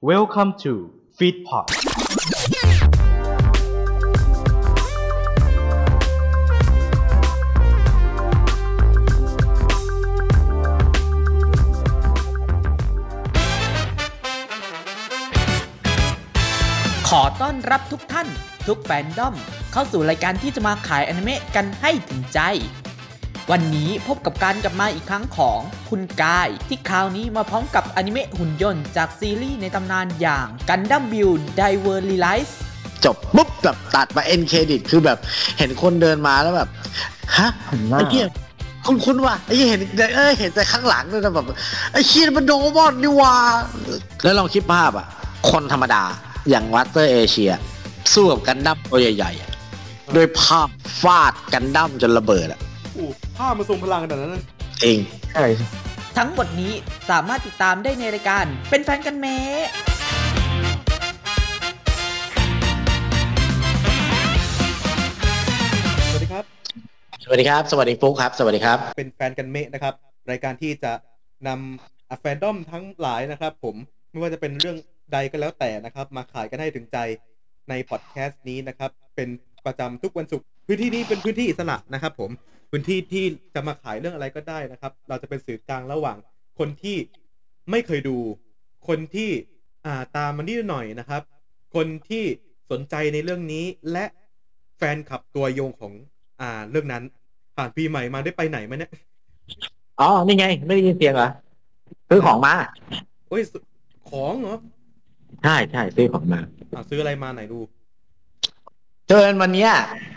Welcome to Feedpot ขอต้อนรับทุกท่าน ทุกแฟนดอม เข้าสู่รายการที่จะมาขายอนิเมะกันให้ถึงใจ วันนี้พบกับการกลับมาอีกครั้งของคุณกาย ที่คราวนี้มาพร้อมกับอนิเมะหุ่นยนต์จากซีรีส์ในตำนานอย่าง Gundam Build Divers Re:RISE จบปุ๊บแบบตัดมา end credit คือแบบเห็นคนเดินมาแล้วแบบฮะไอ้เหี้ยคุณคุณว่ะไอ้เหี้ยเห็นเออเห็นแต่ข้างหลังเลยนะแบบไอ้เชี่ยมันโดมอนนี่ว่ะแล้วลองคิดภาพอะ คนธรรมดาอย่างมาสเตอร์เอเชียสู้กับกันดั้มตัวใหญ่ๆอะโดวยภาพฟาดกันดั้มจนระเบิดอะโอ้ผ้ามันทรงพลังขนาดนั้นนะเองใช่ทั้งหมดนี้สามารถติดตามได้ในรายการ เป็นแฟนกันเมะสวัสดีครับ สวัสดีครับ สวัสดีฟุกครับ สวัสดีครับ เป็นแฟนกันเมะนะครับ รายการที่จะนำอะแฟนดอมทั้งหลายนะครับ ผมไม่ว่าจะเป็นเรื่องใดก็แล้วแต่นะครับ มาขายกันให้ถึงใจในพอดแคสต์นี้นะครับ เป็นประจำทุกวันศุกร์พื้นที่นี้เป็นพื้นที่อิสระนะครับ ผม พื้นที่ที่จะมาขายเรื่องอะไรก็ได้นะครับ เราจะเป็นสื่อกลางระหว่าง คนที่ไม่เคยดู คนที่อ่าตามมานิดหน่อยนะครับ คนที่สนใจในเรื่องนี้และแฟนคลับตัวยงของอ่าเรื่องนั้น ผ่านปีใหม่มาได้ไปไหนไหมเนี่ยอ๋อนี่ไง ไม่ได้ยินเสียงเหรอซื้อของมาโอ้ยซื้อของเหรอใช่ใช่ซื้อของมาอ่าซื้ออะไรมาไหนดู เชิญวันเนี้ย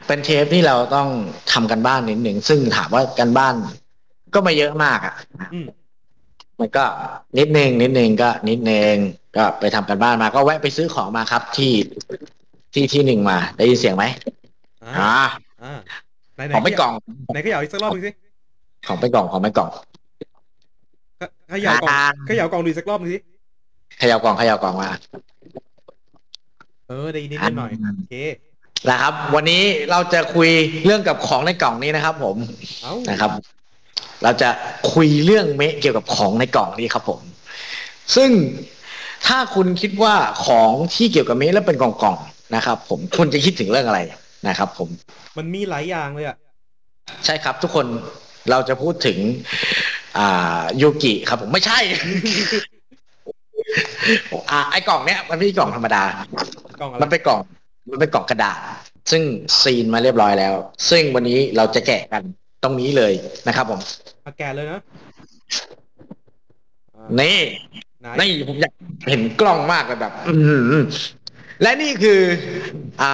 เป็นเทปที่เราต้องทำกันบ้านนิดหนึ่งซึ่งถามว่ากันบ้าน ก็ไม่เยอะมากอะอืมมันก็นิดนึงนิดนึงก็ นิดนึงก็ไปทำกันบ้านมา ก็แวะไปซื้อของมาครับที่ที่ที่หนึ่งมา ได้ยินเสียงไหมอ่าอ่าอ่าไหนไหนของไปกล่องไหนก็อยากอีกสักรอบหนึงสิของไปกล่องของไปกล่องขขยาวกล่องอ่าเขยาวกล่องดูอีกสักรอบหนึงสิเขยาวกล่องเขยาวกล่องมาเออได้ยินนิดหน่อยอ่าโอเค นะครับ วันนี้เราจะคุยเรื่องกับของในกล่องนี้นะครับ ผมเอ้านะครับ เราจะคุยเรื่องเมะเกี่ยวกับของในกล่องนี้ครับ ผม ซึ่งถ้าคุณคิดว่าของที่เกี่ยวกับเมะแล้วเป็นกล่องๆนะครับ ผมคุณจะคิดถึงเรื่องอะไรนะครับ ผม มันมีหลายอย่างเลยอะใช่ครับ ทุกคนเราจะพูดถึง อ่ายูกิครับ ผมไม่ใช่อ่าไอ้กล่องเนี้ยมันไม่ใช่กล่องธรรมดากล่องอะไรมันเป็นกล่อง มันเป็นกล่องกระดาษ ซึ่งซีนมาเรียบร้อยแล้ว ซึ่งวันนี้เราจะแกะกันตรงนี้เลยนะครับผมมาแกะเลยนะอ่านี่ไหนนี่ผมอยากเห็นกล้องมากเลยแบบ อื้อหือและนี่คือ อ่า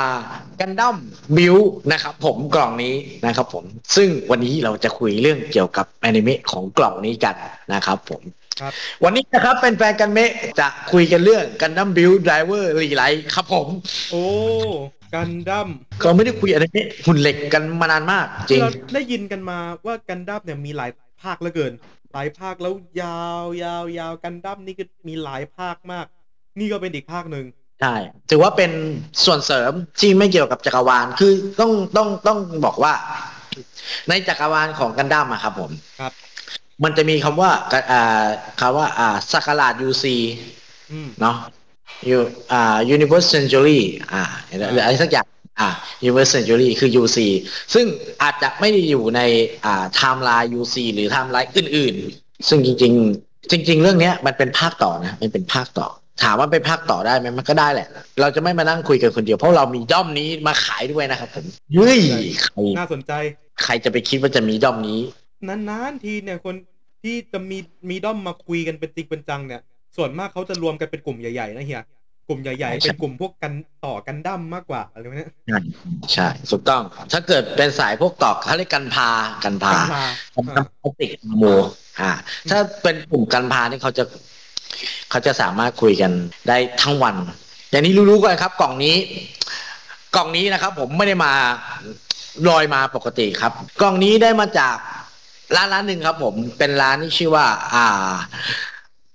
กันดั้มบิวนะครับ ผมกล่องนี้นะครับ ผม ซึ่งวันนี้เราจะคุยเรื่องเกี่ยวกับแอนิเมะของกล่องนี้กันนะครับ ผมครับ วันนี้นะครับเป็นแฟนอนิเมะจะคุยกันเรื่องกันดั้ม Build Divers Re:RISE ครับผม โอ้กันดั้มเราไม่ได้คุยอนิเมะหุ่นเหล็กกันมานานมาก จริงเราได้ยินกันมาว่ากันดั้มเนี่ยมีหลายภาคเหลือเกิน หลายภาคแล้วยาวยาวยาวกันดั้มนี่ก็มีหลายภาคมาก นี่ก็เป็นอีกภาคหนึ่งใช่ถือว่าเป็นส่วนเสริมที่ไม่เกี่ยวกับจักรวาลคือต้องต้องต้องบอกว่า ในจักรวาลของกันดั้มอะครับผมครับ มันจะมีคำว่าอ่าคำว่าอ่าศักราช UC อืมเนาะ U อ่า universe century อ่าหรืออะไรสักอย่างอ่า universe century คือ UC ซึ่งอาจจะไม่ได้อยู่ในอ่าไทม์ไลน์ UC หรือไทม์ไลน์อื่น ๆ ซึ่งจริง ๆ จริง ๆ เรื่องเนี้ยมันเป็นภาคต่อนะมันเป็นภาคต่อ ถามว่าเป็นภาคต่อได้ไหมมันก็ได้แหละ เราจะไม่มานั่งคุยกันคนเดียว เพราะเรามีด้อมนี้มาขายด้วยนะครับผมเฮ้ยใครน่าสนใจ ใครจะไปคิดว่าจะมีด้อมนี้ นานๆทีเนี่ยคนที่จะมีมีด้อมมาคุยกันเป็นจริงเป็นจังเนี่ย ส่วนมากเขาจะรวมกันเป็นกลุ่มใหญ่ๆนะเฮียกลุ่มใหญ่ๆใช่เป็นกลุ่มพวกกันต่อกันดั้มมากกว่าอะไรแบบเนี้ยใช่ถูกต้อง ถ้าเกิดเป็นสายพวกตอกเขาเรียกกันพากันพากันพากันพลาสติกโมอ่า ถ้าเป็นกลุ่มกันพานี่เขาจะเขาจะสามารถคุยกันได้ทั้งวัน อย่างนี้รู้ๆกันครับ กล่องนี้ กล่องนี้นะครับ ผมไม่ได้มาลอยมาปกติครับ กล่องนี้ได้มาจาก ร้านร้านหนึ่งครับ ผมเป็นร้านที่ชื่อว่า อ่า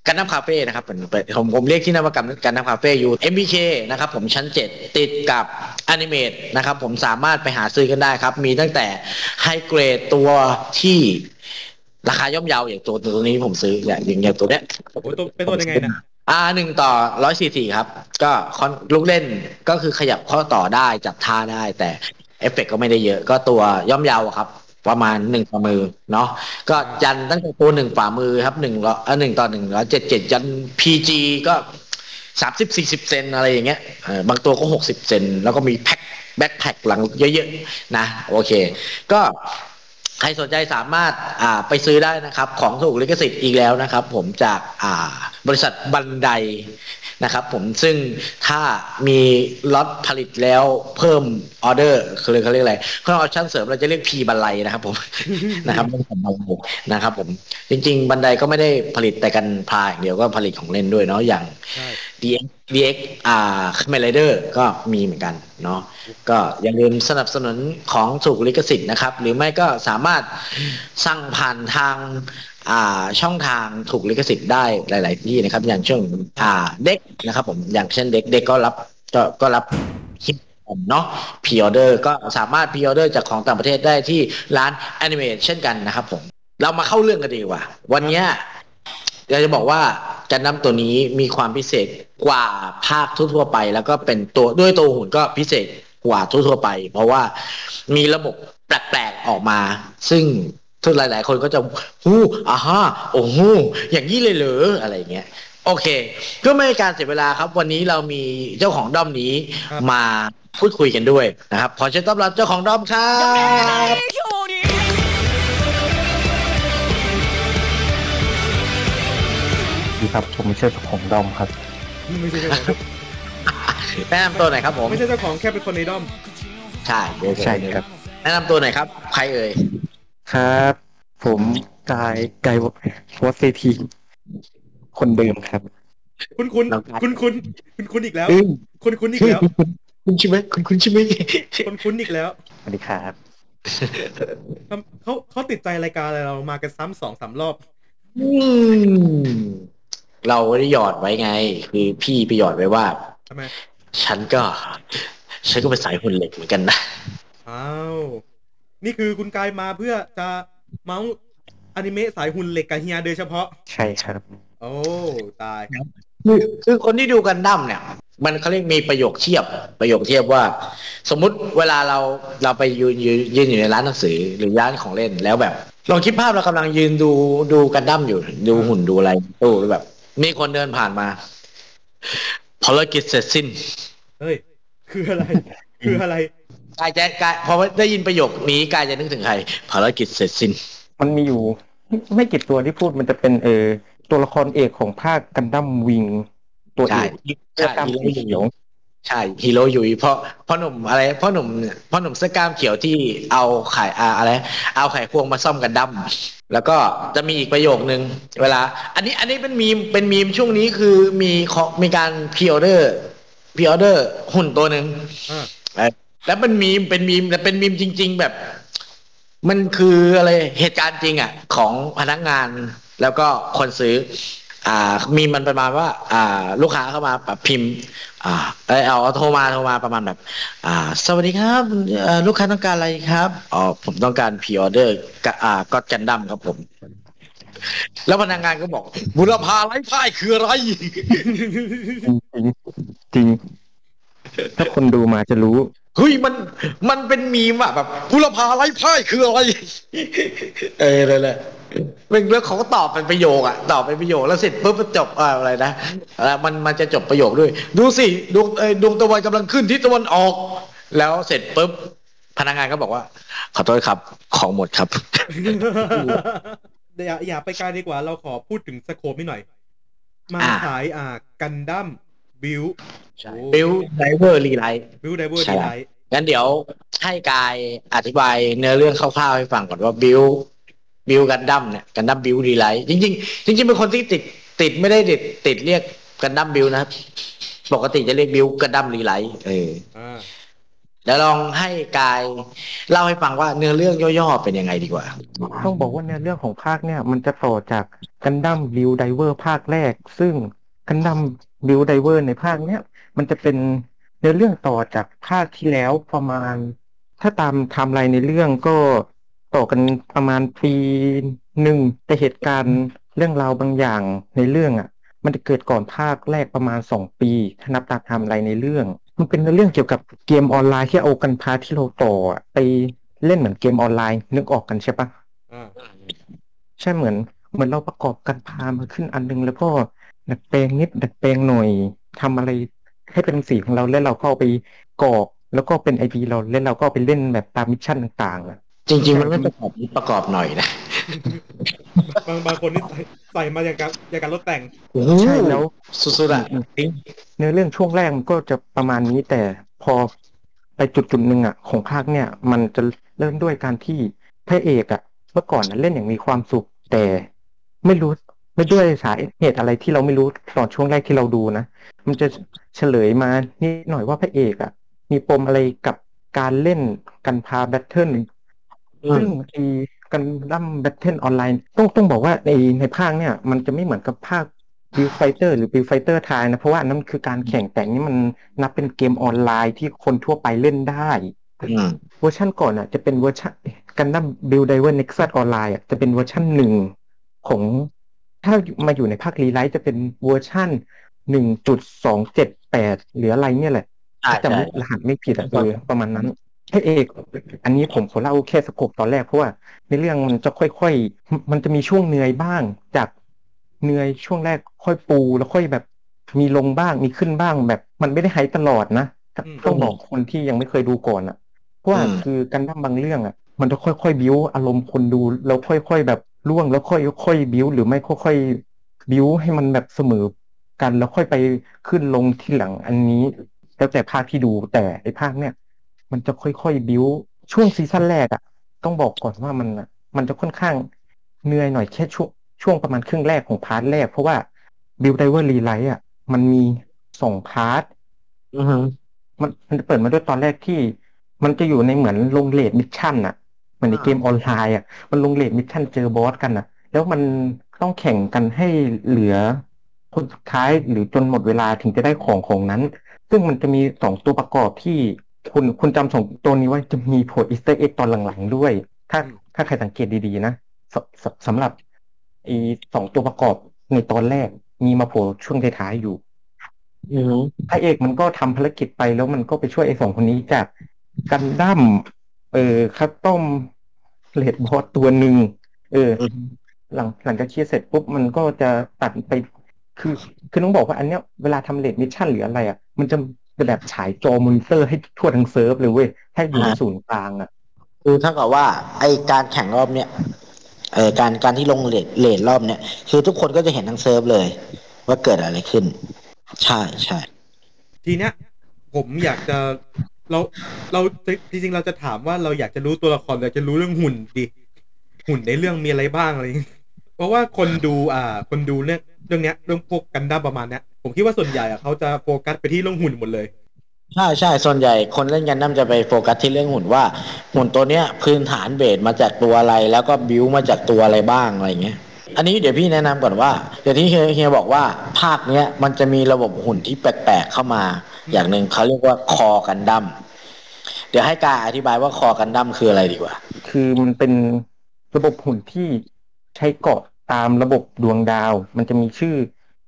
กันน้ำคาเฟ่นะครับผมผมผมเรียกที่นามกันกันน้ำคาเฟ่อยู่ MBK นะครับผมชั้น 7 ติดกับอนิเมะนะครับผมสามารถไปหาซื้อกันได้ครับ มีตั้งแต่ high grade ตัวที่ราคาย่อมเยาอย่างตัวตัวนี้ผมซื้ออย่างอย่างอย่างตัวเนี้ยโอ้ตัวเป็นตัวยังไงนะออ่าหนึ่งต่อร้อยสี่สี่ครับ ก็คอนลูกเล่นก็คือขยับข้อต่อได้จับท่าได้ แต่เอฟเฟกต์ก็ไม่ได้เยอะ ก็ตัวย่อมเยาครับ ประมาณหนึ่งฝ่ามือเนาะก็ยันตั้งแต่ตัวหนึ่งฝ่ามือครับหนึ่งร้อยหนึ่งต่อหนึ่งร้อยเจ็ดเจ็ดยัน PGก็สามสิบสี่สิบเซนอะไรอย่างเงี้ยเออบางตัวก็หกสิบเซนแล้วก็มี pack backpack หลังเยอะๆนะโอเค ก็ใครสนใจสามารถอ่าไปซื้อได้นะครับ ของถูกลิขสิทธิ์อีกแล้วนะครับ ผมจากอ่าบริษัท Bandai นะครับผมซึ่งถ้ามีล็อตผลิตแล้วเพิ่มออเดอร์คือเขาเรียกอะไรเพิ่ม option เสริมเราจะเรียก P-Bandai นะครับผมนะครับไม่ใช่ Bandaiนะครับผมจริง ๆ Bandai ก็ไม่ได้ผลิตแต่กันพลาอย่างเดียวก็ผลิตของเล่นด้วยเนาะอย่างใช่ DX DX อ่าคาเมนไรเดอร์ก็มีเหมือนกันเนาะก็อย่าลืมสนับสนุนของถูกลิขสิทธิ์นะครับ หรือไม่ก็สามารถสั่งผ่านทางอ่า ช่องทางถูกลิขสิทธิ์ได้หลาย ๆ ที่นะครับ อย่างเช่นอ่าเด็กนะครับ ผมอย่างเช่นเด็กเด็กก็รับก็รับคิดผมเนาะพ r ออเดอร์ก็สามารถพ r ออเดอร์จากของต่างประเทศได้ที่ร้านแอนิเมตเช่นกันนะครับผม เรามาเข้าเรื่องกันดีกว่า วันนี้ยอยาจะบอกว่ากันดั้มตัวนี้มีความพิเศษกว่าภาคทั่ว ๆ ไป แล้วก็เป็นตัวด้วยตัวหุ่นก็พิเศษกว่าทั่ว ๆ ไป เพราะว่ามีระบบแปลก ๆ ออกมา ซึ่ง ทุกหลาย ๆ คนก็จะฮู้อ่าฮะโอ้โหอย่างนี้เลยเหรออะไรอย่างเงี้ยโอเคเพื่อไม่ให้การเสียเวลาครับ วันนี้เรามีเจ้าของด้อมนี้ครับมาพูดคุยกันด้วยนะครับ ขอเชิญต้อนรับเจ้าของด้อมครับดีครับผมไม่ใช่เจ้าของดอมครับไม่ใช่เจ้าของแนะนำตัวหน่อยครับผมไม่ใช่เจ้าของแค่เป็นคนในด้อมใช่โอเใช่ครับแนะนำตัวหน่อยครับ ใครเอ่ย ครับ ผมกายกายวอสเซทีคนเดิมครับ คุณคุณน้องกายคุณคุณคุณคุณอีกแล้วอึ้งคุณคุณอีกแล้ว คุณใช่ไหมคุณคุณใช่ไหมคุณคุณอีกแล้วสวัสดีครับเขาเขาติดใจรายการอะไรเรามากันซ้ำสองสามรอบ อืมเราได้หยอดไว้ไง คือพี่ไปหยอดไว้ว่า ทำไม ฉันก็ ฉันก็เป็นสายหุ่นเหล็กเหมือนกันนะ อ้าว นี่คือคุณกายมาเพื่อจะเมาส์อนิเมะสายหุ่นเหล็กกับเฮียโดยเฉพาะ ใช่ครับ โอ้ตาย คือคือคนที่ดูกันดั้มเนี่ย มันเขาเรียกมีประโยคเทียบประโยคเทียบว่า สมมุติเวลาเราเราไปยืนยืนยืนอยู่ในร้านหนังสือหรือร้านของเล่นแล้วแบบลองคิดภาพเรากำลังยืนดูดูกันดั้มอยู่ ดูหุ่นดูอะไรตู้แล้วแบบ มีคนเดินผ่านมาภารกิจเสร็จสิ้น เฮ้ย คืออะไร คืออะไร กายจะกายพอได้ยินประโยคนี้กายจะนึกถึงใครภารกิจเสร็จสิ้น มันมีอยู่ ไม่กี่ตัวที่พูดมันจะเป็นเออตัวละครเอกของภาคกันดั้มวิง ตัวเอกใช่เสื้อกล้ามสีเขียวใช่ฮีโร่ยุยเพราะพ่อหนุ่มอะไรพ่อหนุ่มพ่อหนุ่มเสื้อกล้ามเขียวที่เอาไข่อาอะไร เอาไข่ควงมาซ่อมกันดั้มแล้วก็จะมีอีกประโยคนึง เวลา อันนี้อันนี้เป็นมีมเป็นมีมช่วงนี้คือมีของมีการ pre-orderพิออเดอร์หุ่นตัวหนึ่งอ่าเอ่อ แล้วเป็นมีมเป็นมีมแต่เป็นมีมจริง ๆ แบบ มันคืออะไรเหตุการณ์จริงอะ ของพนักงานแล้วก็คนซื้อ อ่า มีมันประมาณว่า อ่า ลูกค้าเข้ามาแบบพิมพ์ อ่าเออาเอาโทรมาโทรมาประมาณแบบ อ่า สวัสดีครับลูกค้าต้องการอะไรครับอ๋อผมต้องการพ r ออเดอร์อ่าก็กันดั้มครับผมแล้วพนักงานก็บอกบุรพาไร้พ่ายคืออะไร จริง จริง ถ้าคนดูมาจะรู้ เฮ้ยมันมันเป็นมีมอะแบบบุรพาไร้พ่ายคืออะไร เออเลยแหละเป็นแล้วเขาก็ตอบเป็นประโยคอะตอบเป็นประโยคแล้วเสร็จปุ๊บจบอะไรนะมันมันจะจบประโยคด้วย ดูสิดวงเอดวงตะวันกำลังขึ้นทิศตะวันออก แล้วเสร็จปุ๊บพนักงานก็บอกว่า ขอโทษครับ ของหมดครับอย่าอย่าไปไกลดีกว่าเราขอพูดถึง scope นิดหน่อย มาอ่าขายอ่ากันดั้ม Build Build Divers Re:RISE Build Divers ใช่ Re:RISE งั้นเดี๋ยวให้กายอธิบายเนื้อเรื่องคร่าวๆให้ฟังก่อนว่า Build Build กันดั้มเนี่ยกันดั้ม Build Re:RISE จริงๆจริงๆเป็นคนที่ติดติดไม่ได้ติดติดเรียกกันดั้ม Build นะครับปกติจะเรียก Build กันดั้ม Re:RISE เอออ่าเดี๋ยวลองให้กายเล่าให้ฟังว่าเนื้อเรื่องย่อๆเป็นยังไงดีกว่า ต้องบอกว่าในเรื่องของภาคเนี่ย มันจะต่อจากกันดั้ม Build Divers ภาคแรก ซึ่งกันดั้ม Build Divers ในภาคเนี้ยมันจะเป็นเนื้อเรื่องต่อจากภาคที่แล้วประมาณ ถ้าตามไทม์ไลน์ในเรื่องก็ต่อกันประมาณปีหนึ่งแต่เหตุการณ์เรื่องราวบางอย่างในเรื่องอะ มันจะเกิดก่อนภาคแรกประมาณสองปีถ้านับตามไทม์ไลน์ในเรื่อง มันเป็นเรื่องเกี่ยวกับเกมออนไลน์ที่เอากันพลาที่เราต่ออะไปเล่นเหมือนเกมออนไลน์นึกออกกันใช่ปะอ่าใช่เหมือนเหมือนเราประกอบกันพลามาขึ้นอันนึงแล้วก็ ดัดแปลงนิดดัดแปลงหน่อยทำอะไรให้เป็นสีของเราแล้วเราก็เอาไปกรอก แล้วก็เป็น IP เราแล้วเราก็เอาไปเล่นแบบตาม mission ต่างๆอะจริง ๆ มันไม่ประกอบนิดประกอบหน่อยนะบางบางคนนี่ใส่ใส่มาอย่างกับอย่างกับรถแต่งใช่แล้วสุดๆอะเนื้อเรื่องช่วงแรกมันก็จะประมาณนี้แต่พอไปจุดจุดๆหนึ่งอะ ของภาคเนี่ย มันจะเริ่มด้วยการที่พระเอกอะ เมื่อก่อนนะเล่นอย่างมีความสุขแต่ไม่รู้ ไม่ด้วยสาเหตุอะไรที่เราไม่รู้ตอนช่วงแรกที่เราดูนะมันจะเฉลยมานิดหน่อยว่าพระเอกอะ มีปมอะไรกับการเล่นกันพลา battle อืมซึ่งไอ้กันดั้ม battle online ต้องต้องบอกว่าในในภาคเนี่ย มันจะไม่เหมือนกับภาค Build Fighters หรือ Build Fighters Try นะ เพราะว่าอันนั้นคือการแข่งแต่นี่มันนับเป็นเกมออนไลน์ที่คนทั่วไปเล่นได้อืมเวอร์ชันก่อนอะ จะเป็นเวอร์ชันกันดั้ม Build Divers Nexus Online อะจะเป็นเวอร์ชันหนึ่งของ ถ้ามาอยู่ในภาค Re:RISE จะเป็นเวอร์ชันหนึ่งจุดสองเจ็ดแปดหรืออะไรเนี่ยแหละใช่ถ้าจำใช่รหัสไม่ผิดอะเออประมาณนั้นพระเอกอันนี้ผมขอเล่าแค่สกบตอนแรกเพราะว่าในเรื่องมันจะค่อยๆ มันจะมีช่วงเหนื่อยบ้าง จากเหนื่อยช่วงแรกค่อยปูแล้วค่อยแบบมีลงบ้างมีขึ้นบ้างแบบ มันไม่ได้ไฮตลอดนะอืมต้องบอกคนที่ยังไม่เคยดูก่อนอะเพราะว่าคือการทำบางเรื่องอะมันจะค่อยๆบิ้วอารมณ์คนดูแล้วค่อย ๆ แบบ ล่วงแล้วค่อยๆบิ้วหรือไม่ค่อยๆบิ้วให้มันแบบเสมอกันแล้วค่อยไปขึ้นลงที่หลังอันนี้ แล้วแต่ภาคที่ดูแต่ไอ้ภาคเนี่ย มันจะค่อยๆบิ้วช่วง season แรกอะ ต้องบอกก่อนว่ามันอะมันจะค่อนข้างเหนื่อยหน่อยแค่ช่วงช่วงประมาณครึ่งแรกของ part แรก เพราะว่า Build Divers Re:RISE อะ มันมีสอง part อือฮึมันมันจะเปิดมาด้วยตอนแรกที่ มันจะอยู่ในเหมือนลง raid mission อะเห มือนในเกมออนไลน์อะมันลง raid mission เจอบอสกันอะแล้วมันต้องแข่งกันให้เหลือคนสุดท้ายหรือจนหมดเวลาถึงจะได้ของของนั้น ซึ่งมันจะมีสองตัวประกอบที่คุณคุณจำสองตัวนี้ไว้จะมีโผล่ Easter egg ตอนหลังๆด้วย ถ้าถ้าใครสังเกตดีๆนะสสสำหรับไอ้สองตัวประกอบในตอนแรกมีมาโผล่ช่วงท้ายๆอยู่อือฮึพระเอกมันก็ทำภารกิจไปแล้วมันก็ไปช่วยไอ้สองคนนี้จากกันดั้ม เออ custom raid boss ตัวหนึ่งเอออือฮึหลังหลังจากเคลียร์เสร็จปุ๊บมันก็จะตัดไปคือคือต้องบอกว่าอันเนี้ยเวลาทำ raid mission หรืออะไรอะ มันจะเป็นแบบฉายจอมอนิเตอร์ให้ทั่วทั้งเซิร์ฟเลยเว้ยให้อยู่ในศูนย์กลางอะ คือเท่ากับว่าไอการแข่งรอบเนี้ยเออการการที่ลงเลทเลทรอบเนี้ยคือทุกคนก็จะเห็นทั้งเซิร์ฟเลย ว่าเกิดอะไรขึ้น ใช่ใช่ทีเนี้ยผมอยากจะ เราเราจริงๆเราจะถามว่าเราอยากจะรู้ตัวละครอยากจะรู้เรื่องหุ่นดิหุ่นในเรื่องมีอะไรบ้างอะไรอย่างงี้เพราะว่าคนดูอ่า คนดูเรื่องเรื่องเนี้ยเรื่องพวกกันดั้มประมาณเนี้ยผมคิดว่าส่วนใหญ่อะเขาจะโฟกัสไปที่เรื่องหุ่นหมดเลยใช่ใช่ส่วนใหญ่คนเล่นกันน้ำจะไปโฟกัสที่เรื่องหุ่นว่า หุ่นตัวเนี้ยพื้นฐานเบสมาจากตัวอะไร แล้วก็บิวมาจากตัวอะไรบ้างอะไรเงี้ยอันนี้เดี๋ยวพี่แนะนำก่อนว่าเดี๋ยวที่เฮียเฮียบอกว่าภาคเนี้ยมันจะมีระบบหุ่นที่แปลกๆเข้ามา อย่างหนึ่งเขาเรียกว่าคอกันดั้มเดี๋ยวให้กายอธิบายว่าคอกันดั้มคืออะไรดีกว่า คือมันเป็นระบบหุ่นที่ใช้เกาะตามระบบดวงดาว มันจะมีชื่อ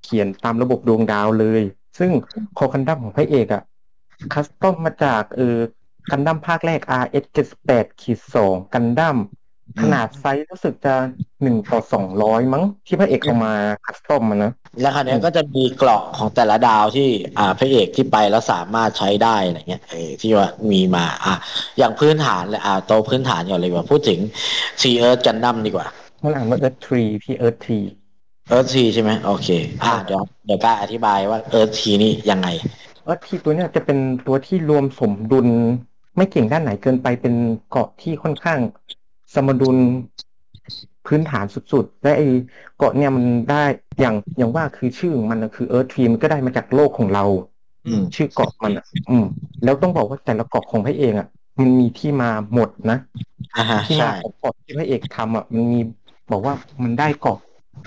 เขียนตามระบบดวงดาวเลย ซึ่งคอกันดั้มของพระเอกอะคัสตอมมาจากเออกันดั้มภาคแรก RS 78ขีดสองกันดั้ม ขนาดไซส์รู้สึกจะหนึ่งต่อสองร้อยมั้ง ที่พระเอกเอามา custom มานะ แล้วคราวเนี้ยก็จะมีเกราะของแต่ละดาวที่ อ่าพระเอกที่ไปแล้วสามารถใช้ได้อะไรเงี้ยเออที่ว่ามีมา อะอย่างพื้นฐานเลยอ่าตัวพื้นฐานก่อนเลยดีกว่าพูดถึงซีเอิร์ธกันดั้มดีกว่ามันอ่านว่า Earthree พี่ Earthree Earthree ใช่ไหมโอเค อ่าเดี๋ยวเดี๋ยวกล้าอธิบายว่า Earthree นี่ยังไงเออที่ตัวเนี้ยจะเป็นตัวที่รวมสมดุลไม่เก่งด้านไหนเกินไปเป็นเกาะที่ค่อนข้าง สมดุลพื้นฐานสุดๆ และไอ้เกาะเนี่ยมันได้อย่างอย่างว่าคือชื่อของมันน่ะคือเอิร์ธทีมันก็ได้มาจากโลกของเราอืมชื่อเกาะมันอะ อืม แล้วต้องบอกว่าแต่ละเกาะของพระเอกอะ มันมีที่มาหมดนะอ่าฮะที่มาใช่ของเกาะที่พระเอกทำอะมันมีบอกว่ามันได้เกาะ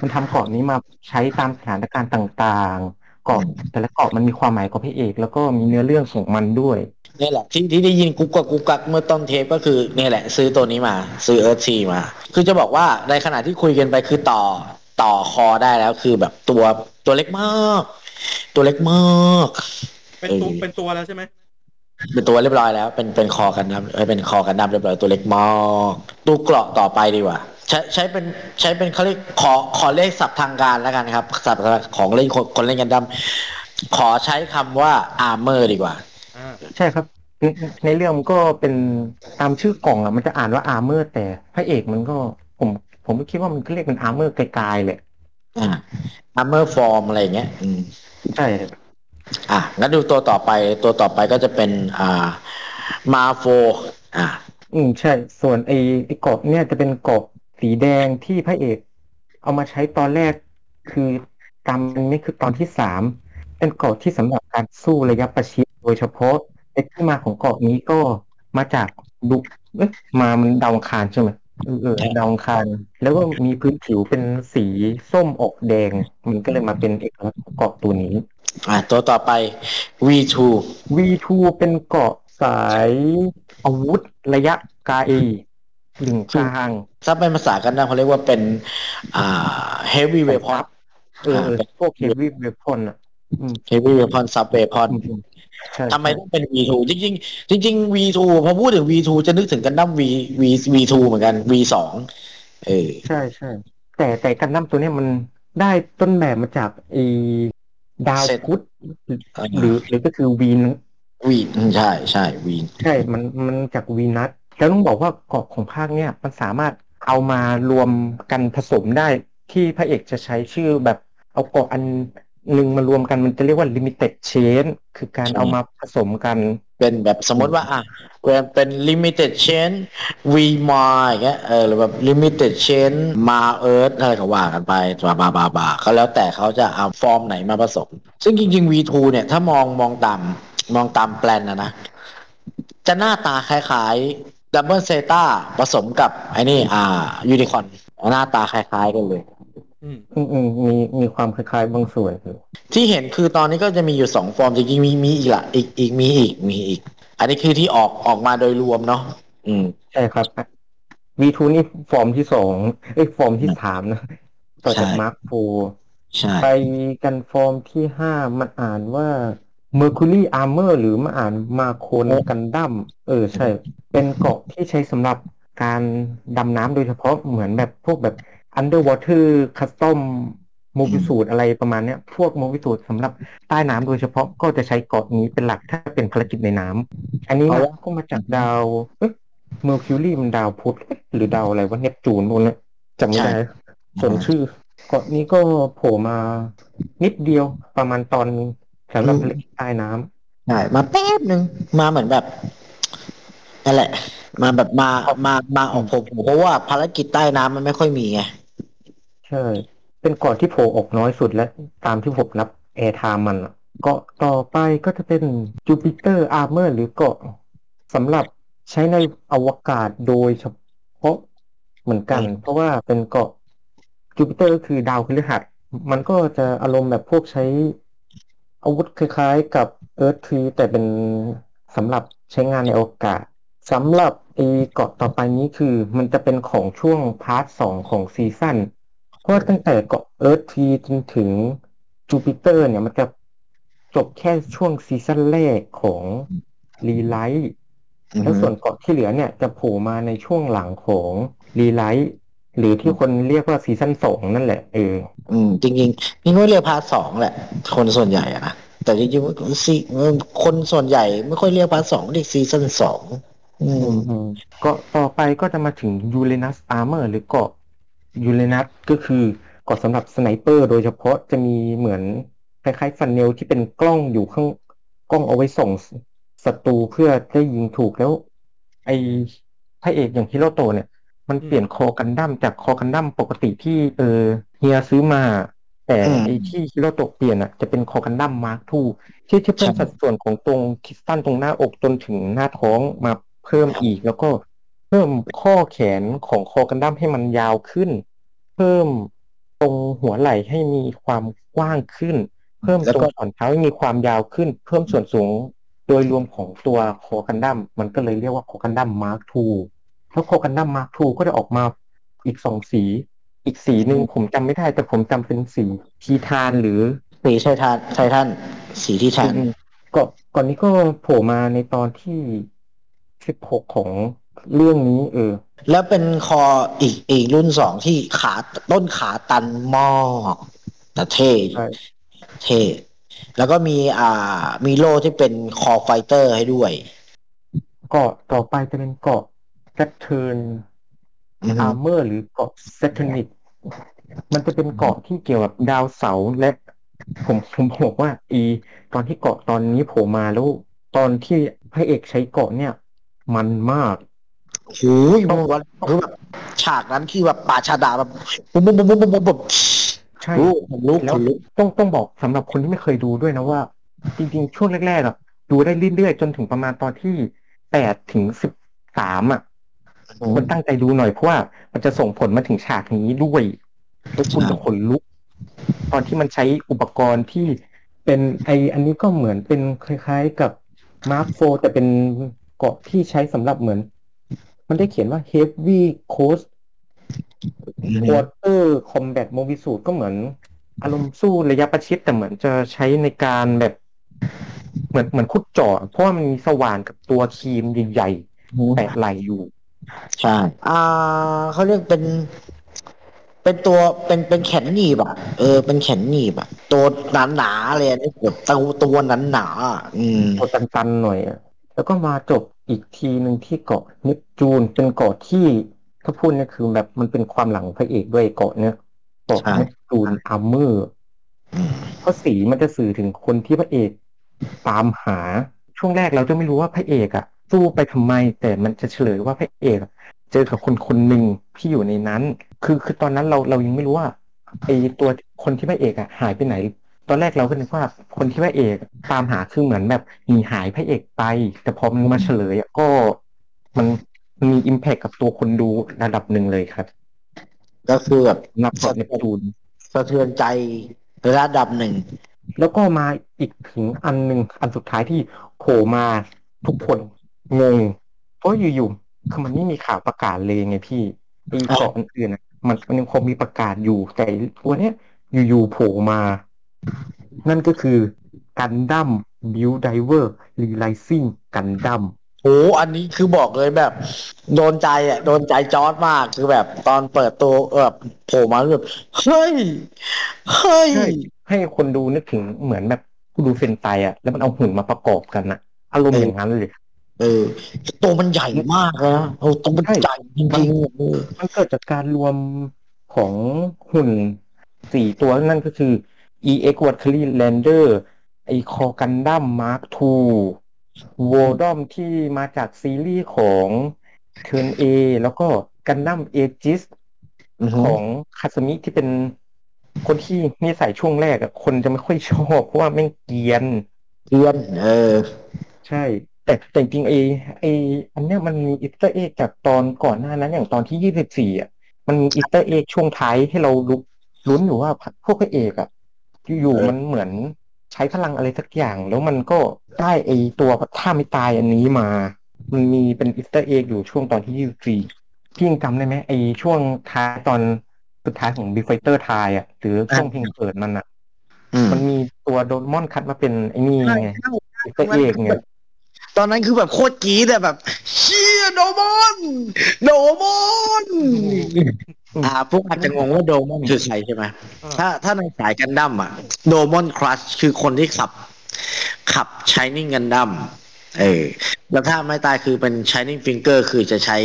มันทำเกาะนี้มาใช้ตามสถานการณ์ต่างๆเกาะแต่ละเกาะมันมีความหมายของพระเอก แล้วก็มีเนื้อเรื่องของมันด้วย นี่แหละที่ที่ได้ยินกุ๊กกักกุ๊กกักเมื่อต้นเทปก็คือเนี่ยแหละ ซื้อตัวนี้มา ซื้อเอิร์ธทีมา คือจะบอกว่าในขณะที่คุยกันไปคือต่อต่อคอได้แล้วคือแบบตัวตัวเล็กมาก ตัวเล็กมากเป็นตัวเออเป็นตัวแล้วใช่ไหมเป็นตัวเรียบร้อยแล้ว เป็นเป็นคอกันดั้มเอ้ยเป็นคอกันดั้มเรียบร้อยตัวเล็กมากตู้เกราะต่อไปดีกว่าใช้ใช้เป็นใช้เป็นเขาเรียกขอขอเลขศัพท์ทางการแล้วกันครับศัพท์ของเล่นคนคนเล่นกันดั้มขอใช้คำว่า armor ดีกว่าอ่า ใช่ครับในในเรื่องมันก็เป็นตามชื่อกล่องอะมันจะอ่านว่า armor แต่พระเอกมันก็ผมผมก็คิดว่ามันก็เรียกเป็น armor กลายๆเลยอ่า armor form อะไรอย่างเงี้ยอืมใช่อะงั้นดูตัวต่อไปตัวต่อไปก็จะเป็นอ่า Marsfour อ่าอืมใช่ ส่วนไอ้ไอ้เกราะเนี่ยจะเป็นเกราะสีแดงที่พระเอก เอามาใช้ตอนแรกคือตามนี่คือตอนที่สามเป็นเกราะที่สำหรับการสู้ระยะประชิด โดยเฉพาะไอ้ที่มาของเกราะนี้ก็มาจากดุเอ๊ะมามันดาวอังคารใช่ไหมเออเออดาวอังคารแล้วก็มีพื้นผิวเป็นสีส้มออกแดง มันก็เลยมาเป็นเอกลักษณ์ของเกราะตัวนี้ อ่าตัวต่อไป V2 V2 เป็นเกราะสายอาวุธระยะไกลหนึ่งกลาง ถ้าเป็นภาษากันนะเขาเรียกว่าเป็น อ่า heavy weapon เออเออพวกเฮฟวี่เวพอนอะอืม heavy weapon sub weapon อืมใช่ ทำไมต้องเป็น V2 จริงๆจริงๆ V2 พอพูดถึง V2 จะนึกถึงกันดั้ม V V V2 เหมือนกัน V2 เออใช่ใช่แต่แต่กันดั้มตัวเนี้ยมันได้ต้นแบบมาจากไอ้ดาวเสร็จพุธอ่าหรือหรือก็คือวีน V ใช่ใช่ V ใช่มันมันจากวีนัสแล้วต้องบอกว่าเกาะของภาคเนี่ยมันสามารถเอามารวมกันผสมได้ที่พระเอกจะใช้ชื่อแบบเอาเกาะอัน หนึ่งมารวมกันมันจะเรียกว่า limited chain คือการใช่เอามาผสมกัน เป็นแบบสมมติว่าอะเวลาเป็น limited chain V มาอย่างเงี้ยเออหรือแบบ limited chain มา Earth อะไรก็ว่ากันไปบาบาบาบาก็แล้วแต่เขาจะเอาฟอร์มไหนมาผสม ซึ่งจริง ๆ V2 เนี่ย ถ้ามองมองตามมองตามแปลนนะนะ จะหน้าตาคล้ายๆ Double Zeta ผสมกับไอ้นี่อ่ายูนิคอนหน้าตาคล้ายๆกันเลย อืมอืมอืมมีมีความคล้ายๆ บางส่วนคือที่เห็นคือตอนนี้ก็จะมีอยู่สองฟอร์มจริงๆมีมีอีกละอีกอีกมีอีกมีอีก อันนี้คือที่ออกออกมาโดยรวมเนาะอืมใช่ครับ V2 นี่ฟอร์มที่สองเอ้ยฟอร์มที่สามนะ ต่อจากใช่ Mark IV ใช่ไปกันฟอร์มที่ห้ามันอ่านว่า Mercury Armor หรือมาอ่านมาโคนกันดั้มเออใช่ เป็นเกราะที่ใช้สำหรับการดำน้ำโดยเฉพาะเหมือนแบบพวกแบบ Underwater Custom โมบิสูตอะไรประมาณเนี้ย พวกโมบิสูตสำหรับใต้น้ำโดยเฉพาะก็จะใช้เกราะนี้เป็นหลักถ้าเป็นภารกิจในน้ำอันนี้นะก็มาจากดาวเอ๊ะ Mercury มันดาวพุธเอ๊ะหรือดาวอะไรวะเนปจูนนู่นนะจำไม่ได้ส่วนชื่อ เกาะนี้ก็โผล่มานิดเดียวประมาณตอนสำหรับภารกิจใต้น้ำใช่มาแป๊บหนึ่งมาเหมือนแบบ นั่นแหละ มาแบบมามามาออกผมเพราะว่าภารกิจใต้น้ำมันไม่ค่อยมีไงใช่ เป็นเกาะที่โผล่ออกน้อยสุดและตามที่ผมนับแอร์ไทม์มันอะเกราะต่อไปก็จะเป็น Jupiter armor หรือเกราะสำหรับใช้ในอวกาศโดยเฉพาะเหมือนกันอืมเพราะว่าเป็นเกราะจูปิเตอร์ก็คือดาวพฤหัส มันก็จะอารมณ์แบบพวกใช้อาวุธคล้ายๆกับ Earthree แต่เป็นสำหรับใช้งานในอวกาศ สำหรับไอ้เกราะต่อไปนี้คือ มันจะเป็นของช่วง part สองของ seasonเพราะว่าตั้งแต่เกราะ Earthree จนถึงจูปิเตอร์เนี่ยมันจะจบแค่ช่วง season แรกของ Re:RISE อือฮึแล้วส่วนเกราะที่เหลือเนี่ยจะโผล่มาในช่วงหลังของ Re:RISE หรือที่คนเรียกว่า season สองนั่นแหละเอออืม จริงๆนี่ก็เรียก part สองแหละ คนส่วนใหญ่อะนะแต่จริงๆซีคนส่วนใหญ่ไม่ค่อยเรียก part สองเรียก season สอง อืมอืมเกราะต่อไปก็จะมาถึง Uranus armor หรือเกราะยูเรนัสก็คือเกราะสำหรับ sniper โดยเฉพาะจะมีเหมือนคล้ายๆ funnel ที่เป็นกล้องอยู่ข้างกล้องเอาไว้ส่องศัตรูเพื่อได้ยิงถูกแล้ว ไอพระเอกอย่างฮิโรโตะเนี่ย มันเปลี่ยน Core Gundam จาก Core Gundam ปกติที่เออเฮียซื้อมา แต่อืมไอที่ฮิโรโตะเปลี่ยนอะจะเป็น Core Gundam Mark Two ที่ที่เพิ่มใช่สัดส่วนของตรงคริสตัลตรงหน้าอกจนถึงหน้าท้องมา เพิ่มอีกแล้วก็เพิ่มข้อแขนของ Core Gundam ให้มันยาวขึ้น เพิ่มตรงหัวไหล่ให้มีความกว้างขึ้น เพิ่มแล้วก็ตรงส่วนเท้าให้มีความยาวขึ้น เพิ่มส่วนสูงโดยรวมของตัว Core Gundam มันก็เลยเรียกว่า Core Gundam Mark Two แล้ว Core Gundam Mark Two ก็จะออกมาอีกสองสี อีกสีหนึ่งผมจำไม่ได้ แต่ผมจำเป็นสีทีทานหรือสีไททันไททันสีที่แทนก่อนก่อนนี้ก็โผล่มาในตอนที่ สิบหกของเรื่องนี้เออ แล้วเป็นคออีกอีกรุ่นสองที่ขาต้นขาตันมอกแต่เท่ใช่เท่แล้วก็มีอ่ามีโล่ที่เป็นคอไฟเตอร์ให้ด้วย เกาะต่อไปจะเป็นเกาะแ a เทิร์นอือฮึอาร์เมอร์หรือเกาะเซตนิกมันจะเป็นเกาะที่เกี่ยวกับดาวเสาร์และ ผมผมบอกว่า อี ตอนที่เกาะตอนนี้โผล่มาแล้วตอนที่พระเอกใช้เกาะเนี่ย มันมากโอ้ยมันวันคือแบบฉากนั้นคือแบบป่าชาดาแบบปุ๊บปุ๊บปุ๊บปุ๊บปุ๊บปุ๊บใช่ลูกขนลุกแล้ขวนลุกต้องต้องบอกสำหรับคนที่ไม่เคยดูด้วยนะว่า จริงๆ ช่วงแรกๆอะดูได้เรื่อยๆจนถึงประมาณตอนที่แปดถึงสิบสามอะมันตั้งใจดูหน่อยเพราะว่ามันจะส่งผลมาถึงฉากนี้ด้วยแล้วคุณจะขนลุก ตอนที่มันใช้อุปกรณ์ที่เป็นไออันนี้ก็เหมือนเป็นคล้ายๆกับ Marsfour แต่เป็น เกราะที่ใช้สำหรับเหมือน มันได้เขียนว่า heavy coast ควอเตอร์คอมแบทโมบิสูตก็เหมือน อารมณ์สู้ระยะประชิดแต่เหมือนจะใช้ในการแบบ เหมือนเหมือนขุดเจาะเพราะว่ามันมีสว่านกับตัวคีมใหญ่ๆแปะไหลอยู่ ใช่อ่าเขาเรียกเป็นเป็นตัวเป็นเป็นแขนหนีบอะเออเป็นแขนหนีบอะตัวหนาหนาๆเลยอันนี่แบบตัวตัวหนาหนาๆอะอืมตัวตันๆหน่อยอะ แล้วก็มาจบอีกทีหนึ่งที่เกาะเนปจูนเป็นเกาะที่ถ้าพูดเนี่ยคือแบบมันเป็นความหลังพระเอกด้วยเกาะเนี่ยเกาะเนปจูนอาร์เมอร์เพราะสีมันจะสื่อถึงคนที่พระเอกตามหาช่วงแรกเราจะไม่รู้ว่าพระเอกอะสู้ไปทำไม แต่มันจะเฉลยว่าพระเอกเจอกับคนคนหนึ่งที่อยู่ในนั้น คือคือตอนนั้นเราเรายังไม่รู้ว่าไอตัวคนที่พระเอกอะหายไปไหน ตอนแรกเราก็นึกว่าคนที่พระเอกตามหาคือเหมือนแบบหนีหายพระเอกไป แต่พอมันมาเฉลยอะก็มันมันมีอิมแพคกับตัวคนดูระดับหนึ่งเลยครับก็คือแบบสำหรับเกาะเนปจูนสะเทือนใจระดับหนึ่ง แล้วก็มาอีกถึงอันหนึ่งอันสุดท้ายที่โผล่มาทุกคนงง เพราะอยู่ๆคือมันไม่มีข่าวประกาศเลยไงพี่ไอ้เกราะอื่นๆน่ะมันมันยังคงมีประกาศอยู่แต่ตัวเนี้ยอยู่ๆโผล่มา นั่นก็คือ Gundam Build Divers Re:Rising Gundam โอ้อันนี้คือบอกเลยแบบ โดนใจอะโดนใจจอร์ดมากคือแบบตอนเปิดตัวแบบโผล่มาแบบเฮ้ย เฮ้ยใช่ให้คนดูนึกถึงเหมือนแบบดูเซนไตอะ แล้วมันเอาหุ่นมาประกอบกันอะอารมณ์อย่างนั้นเลย เออตัวมันใหญ่มากเลยนะโอ้ตัวมันใช่ใหญ่จริงๆเออมันเกิดจากการรวมของหุ่นสี่ตัวนั่นก็คือ EX w a t e r y Lander ไอคอกันดั้มมาร์ค2โวดอมที่มาจากซีรีส์ของTurn A แล้วก็กันดั้ม AGE สอือฮึของคาซามิที่เป็นคนที่นิสัยช่วงแรกอะคนจะไม่ค่อยชอบเพราะว่าแม่งเกรียนเรียน เออ ใช่ แต่แต่จริงๆไอไออันเนี้ยมันมี Easter egg จากตอนก่อนหน้านั้นอย่างตอนที่ยี่สิบสี่อะมันมี Easter egg ช่วงท้ายให้เราลุ้นลุ้นอยู่ว่าพวกพระเอกอะ อยู่เออๆมันเหมือนใช้พลังอะไรสักอย่าง แล้วมันก็ได้ไอตัวท่าไม่ตายอันนี้มา มันมีเป็น Easter egg อยู่ช่วงตอนที่ยี่สิบสี่พี่ยังจำได้ไหมไอช่วงท้ายตอนสุดท้ายของ Build Fighter Try อะหรือช่วงเพลงเปิดมันอะอืมมันมีตัวโดมอนคัชมาเป็นไอ้นี่ไง Easter egg ไงตอนนั้นคือแบบโคตรกรี๊ดอะแบบ เชี่ยโดมอน โดมอน อ่าพวกอาจจะงงว่าโดมอนคือใครใช่ไหมอ่าถ้าถ้าในสายกันดั้มอะโดมอนคัชคือคนที่ขับ ขับ Shining กันดั้มเออแล้วถ้าไม่ตายคือเป็น Shining Finger คือจะใช้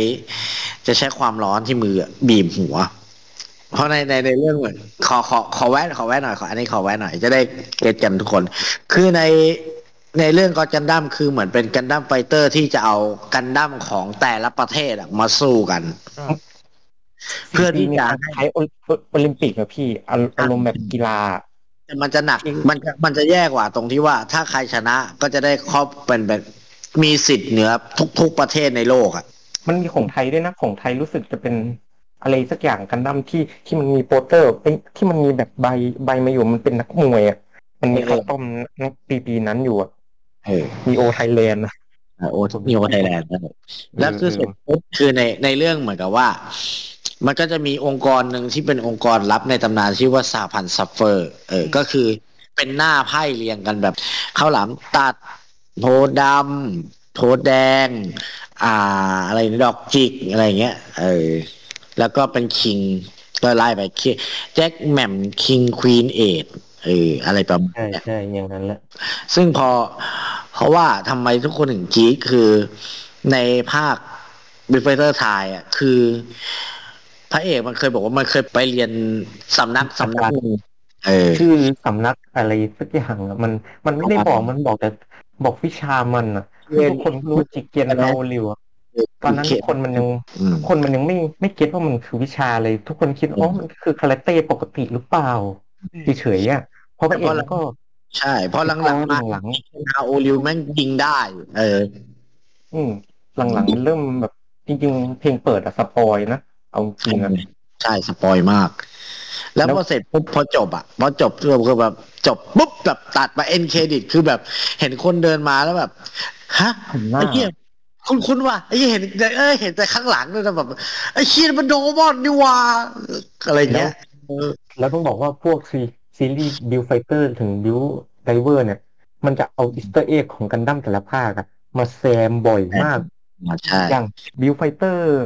จะใช้ความร้อนที่มืออะบีบหัว เพราะในในในเรื่องเหมือนขอขอขอแวะขอแวะหน่อยขออันนี้ขอแวะหน่อยจะได้ get กันทุกคน คือในในเรื่อง G กันดั้มคือเหมือนเป็นกันดั้ม fighter ที่จะเอากันดั้มของแต่ละประเทศอะมาสู้กันอ่า เพื่อที่จะใช้โอโอลิมปิกอะพี่อารอารมณ์แบบกีฬาแต่มันจะหนักมันจะมันจะแย่กว่าตรงที่ว่าถ้าใครชนะก็จะได้ครอบเป็นแบบมีสิทธิ์เหนือทุก ๆประเทศในโลกอะ มันมีของไทยด้วยนะของไทยรู้สึกจะเป็นอะไรสักอย่างกันดั้มที่ที่มันมีโปสเตอร์เอ้ยที่มันมีแบบใบใบมาอยู่มันเป็นนักมวยอะมันมีเออข้าวต้มนักปีปีนั้นอยู่อะเออมีโอไทยแลนด์นะโอ้ทุกนิวไทยแลนด์แล้วคือเสร็จปุ๊บคือในในเรื่องเหมือนกับว่า มันก็จะมีองค์กรหนึ่งที่เป็นองค์กรลับในตำนานชื่อว่าสหพันธ์ Shuffle เออก็คือเป็นหน้าไพ่เรียงกันแบบข้าวหลามตัดโพธิ์ดำโพธิ์แดง อ่า อะไรนะดอกจิกอะไรเงี้ยเออแล้วก็เป็น king ก็ไล่ไปคิแจ็คแหม่ม king queen ace เอออะไรประมาณใช่เนี้ยใช่อย่างนั้นแหละซึ่งพอ เพราะว่าทำไมทุกคนถึงกรีดคือในภาคบิฟเฟอร์ไทยอะคือ พระเอกมันเคยบอกว่ามันเคยไปเรียนสำนักสำนักหนึ่งเออชื่อสำนักอะไรสักอย่างอะมันมันไม่ได้บอกมันบอกแต่บอกวิชามันอะคือทุกคนรู้จิกเกียนเราลิวอะตอนนั้นทุกคนมันยังอืมคนมันยังไม่ไม่เก็ตว่ามันคือวิชาเลยทุกคนคิดอ๋อมันคือคาแรคเตอร์ปกติหรือเปล่าเฉยๆอะเพราะพระเอกมันก็ ใช่ เพราะหลังๆมาหลังฮาโอริวแม่งยิงได้ เออๆอืมหลังๆมันเริ่มแบบจริง ๆ เพลงเปิดอะ spoil นะ เอาจริงอะใช่ spoil มากแล้วแล้วพอเสร็จปุ๊บพอจบอะพอจบคือแบบจบปุ๊บแบบตัดมา end credit คือแบบเห็นคนเดินมาแล้วแบบฮะหันหน้าไอ้เหี้ยคุ้นคุ้นว่ะไอ้เหี้ยเห็นแต่เอ้ยเห็นแต่ข้างหลังเลยนะแบบไอ้เชี่ยมันโดมอนนี่ว่าอะไรเงี้ยเออแล้วต้องบอกว่าพวกซีซีรีส์ Build Fighter ถึง Build Diver เนี่ย มันจะเอา Easter egg ของกันดั้มแต่ละภาคอะมาแซมบ่อยมากใช่อย่าง Build Fighter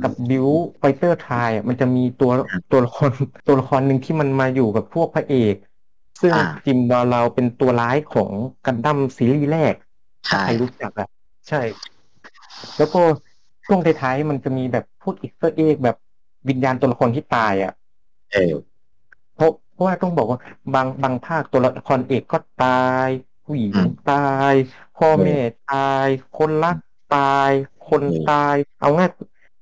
กับ Build Fighter Try มันจะมีตัวตัวละครตัวละครหนึ่งที่มันมาอยู่กับพวกพระเอก ซึ่งอ่าจิมวาเราเป็นตัวร้ายของกันดั้มซีรีส์แรกถ้าใช่ใครรู้จักอะ ใช่ แล้วก็ช่วงท้ายๆมันจะมีแบบพวก Easter egg แบบวิญญาณตัวละครที่ตายอะเออเพราะเพราะว่าต้องบอกว่าบางบางภาคตัวละครเอกก็ตาย ผู้หญิงอืมตาย พ่อแม่ตาย คนรักตาย คนอืมตาย เอาง่าย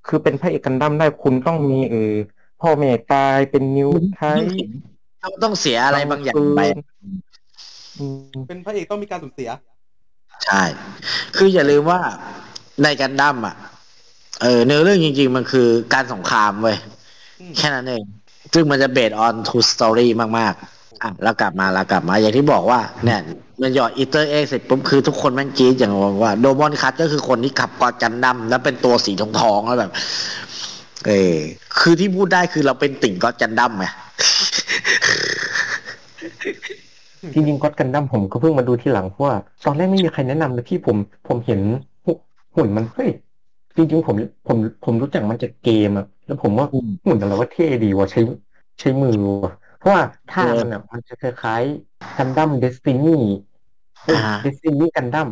คือเป็นพระเอกกันดั้มได้คุณต้องมีเออพ่อแม่ตายเป็น Newtypeต้องต้องเสียอะไรบางอย่างไปอืมเป็นพระเอกต้องมีการสูญเสีย ใช่ คืออย่าลืมว่าในกันดั้มอะ เออเนื้อเรื่องจริง ๆ มันคือการสงครามเว้ยอืมแค่นั้นเอง ซึ่งมันจะ based on true story มากๆ อะแล้วกลับมาแล้วกลับมาอย่างที่บอกว่าเนี่ยมันหยอด Easter egg เสร็จปุ๊บคือทุกคนแม่งกรี๊ดอย่างว่าโดมอนคัชก็คือคนที่ขับ G กันดั้มแล้วเป็นตัวสีทองทองๆแล้วแบบ เออคือที่พูดได้คือเราเป็นติ่ง G กันดั้มไงจริงๆก็กันดั้มผมก็เพิ่งมาดูทีหลังเพราะว่าตอนแรกไม่มีใครแนะนำเลยพี่ผมผมเห็นหุ่นมันเฮ้ยจริงๆผมผมผมรู้จักมันจากเกมอะแล้วผมว่าอืมหุ่นอะไรว่าเท่ดีว่ะใช้ใช้มือว่ะ เพราะว่าท่าเออมันอะมันจะคล้ายๆกันดั้ม Destiny อ่า Destiny กันดั้ม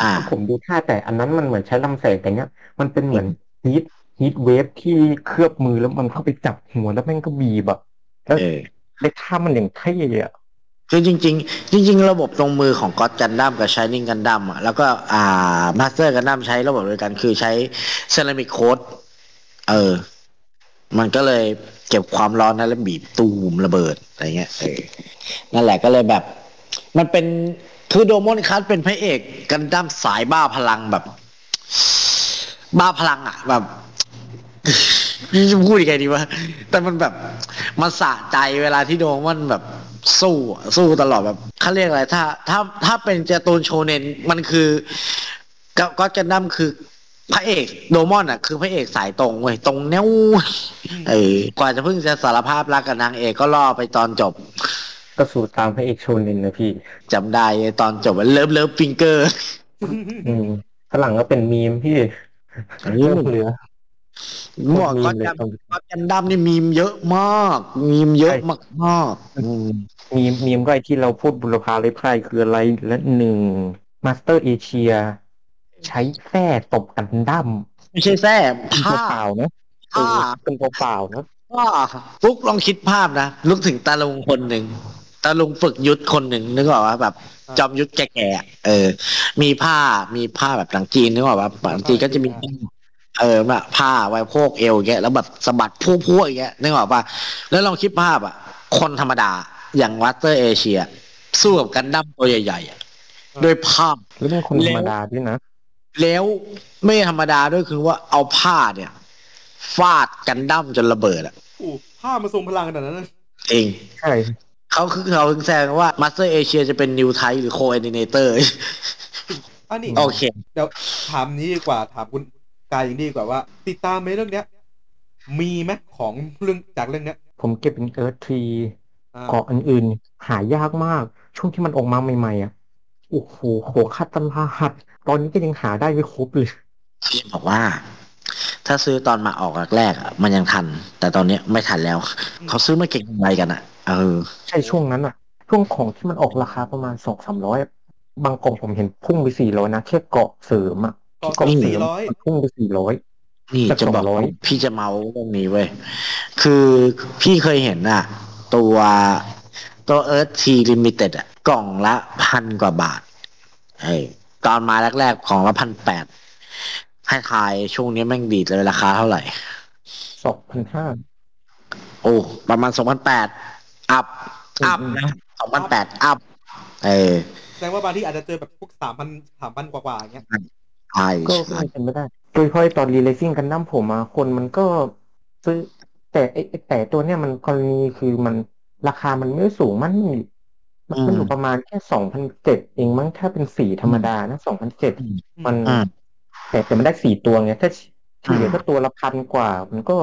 อ่าผมดูท่าแต่อันนั้นมันเหมือนใช้ลำแสงแต่เนี้ย มันเป็นเหมือน heat heat wave ที่เคลือบมือแล้วมันเข้าไปจับหัวแล้วแม่งก็บีบอะแล้วเออในท่ามันอย่างเท่อะคือจริงๆจริง ๆ ระบบตรงมือของก็ d กันดั้มกับ Shining กันดั้มอะแล้วก็อ่า Master กันดั้มใช้ระบบเดียวกันคือใช้เซรามิก coat เออ มันก็เลย เก็บความร้อนนั้นแล้วบีบตูมระเบิดอะไรเงี้ยเออนั่นแหละก็เลยแบบ มันเป็นคือโดมอนคัชเป็นพระเอกกันดั้มสายบ้าพลังแบบ บ้าพลังอะ แบบจะพูดยังไงดีวะแต่มันแบบมันสะใจเวลาที่โดมอนแบบสู้อะสู้ตลอดแบบเขาเรียกอะไรถ้า ถ้าถ้าเป็นการ์ตูนโชเนนมันคือก็ G กันดั้มคือ พระเอกโดมอนอะคือพระเอกสายตรงเว้ยตรงแนวเออกว่าจะเพิ่งจะสารภาพรักกับนางเอกก็ล่อไปตอนจบ ก็สูตรตามพระเอกโชเนนนะพี่จำได้ตอนจบ Love Love Finger อืมฝรั่งก็เป็นมีมพี่อืมเรื่องเหลือหมวกมีก็มเลยจตอนำก็จันดำนี่มีมเยอะมาก มีมเยอะมากมากๆอืมมีมมีมก็ไอที่เราพูดบุรพาเลยไพร่คืออะไรและหนึ่งมาสเตอร์เอเชีย ใช้แส้ตบกันดั้มไม่ใช่แท้เป็นผ้าเปล่าๆนะเอผ้าอเป็นเปล่าๆนะผ้าฟุกลองคิดภาพนะนึกถึงตาลุงคนหนึ่งตาลุงฝึกยุทธคนหนึ่งนึกออกว่าแบบอ่าจอมยุทธแก่ๆอะเออ มีผ้ามีผ้าแบบหลังจีนนึกออกว่าหลังจีนก็จะมีเออแบบผ้าไว้โพกเอวอย่างเงี้ยแล้วแบบสะบัดพวกๆอย่างเงี้ยนึกออกป่ะแล้วลองคิดภาพอะ คนธรรมดาอย่างวัตเตอร์เอเชีย สู้กับกันดั้มตัวใหญ่ๆอะด้วยภาพแล้วเป็นคนธรรมดาด้วยนะ แล้วไม่ธรรมดาด้วยคือว่าเอาผ้าเนี่ย ฟาดกันดั้มจนระเบิดอะโอ้ผ้ามาทรงพลังขนาดนั้นเลยเองใช่เขาคือเขาถึงแซงว่ามาสเตอร์เอเชียจะเป็นนิวไทหรือโคเอ d ิเนเตอร์อันนี้โอเค เดี๋ยวถามนี้ดีกว่าถามคุณกายอย่างนี้ดีกว่าว่า ติดตามไหมเรื่องเนี้ย มีไหมของเรื่องจากเรื่องเนี้ย ผมเก็บเป็น Earthree อ่าเกราะอื่นๆหายากมาก ช่วงที่มันออกมาใหม่ๆอะ โอ้โหโหค่าตลาดตอนนี้ก็ยังหาได้ไม่ครบเลยพี่บอกว่า ถ้าซื้อตอนมาออกแรกๆอะมันยังทัน แต่ตอนเนี้ยไม่ทันแล้ว เขาซื้อมาเก็งกำไรกันอะเออ ใช่ช่วงนั้นอะช่วงของที่มันออกราคาประมาณสองสามร้อยบางกล่องผมเห็นพุ่งไปสี่ร้อยนะแค่เกราะเสริมอะต่อเกราะเสสี่ร้อยมันพุ่งไปสี่ร้อยนี่สักจะบอกสองร้อยพี่จะเมาเรื่องนี้เว้ย คือพี่เคยเห็นอะตัว ตัว Earthree limited อะกล่องละพันกว่าบาทไอ้ตอนมาแรกๆกล่องละพันแปดให้ทายช่วงนี้แม่งดีดเลยราคาเท่าไหร่สองพันห้าโอ้ ประมาณสองพันแปด up up อืมนะสองพันแปด up เออแสดงว่าบางที่อาจจะเจอแบบพวกสามพันสามพันกว่าๆอย่างเงี้ยใช่ก็ใช่ไม่เป็นไม่ได้ โดยเฉพาะตอน Re:Rising Gundam ผมมาคนมันก็ซื้อแต่ไอ้ไอ้แต่ตัวเนี้ยมันกรณีคือมัน ราคามันไม่สูงมันมันมันอยู่ประมาณแค่สองพันเจ็ดเองมั้งถ้าเป็นสีธรรมดานะสองพันเจ็ดมันอืมแต่แต่มันได้สี่ตัวไงถ้าที่เหลือก็ตัวละพันกว่า มันก็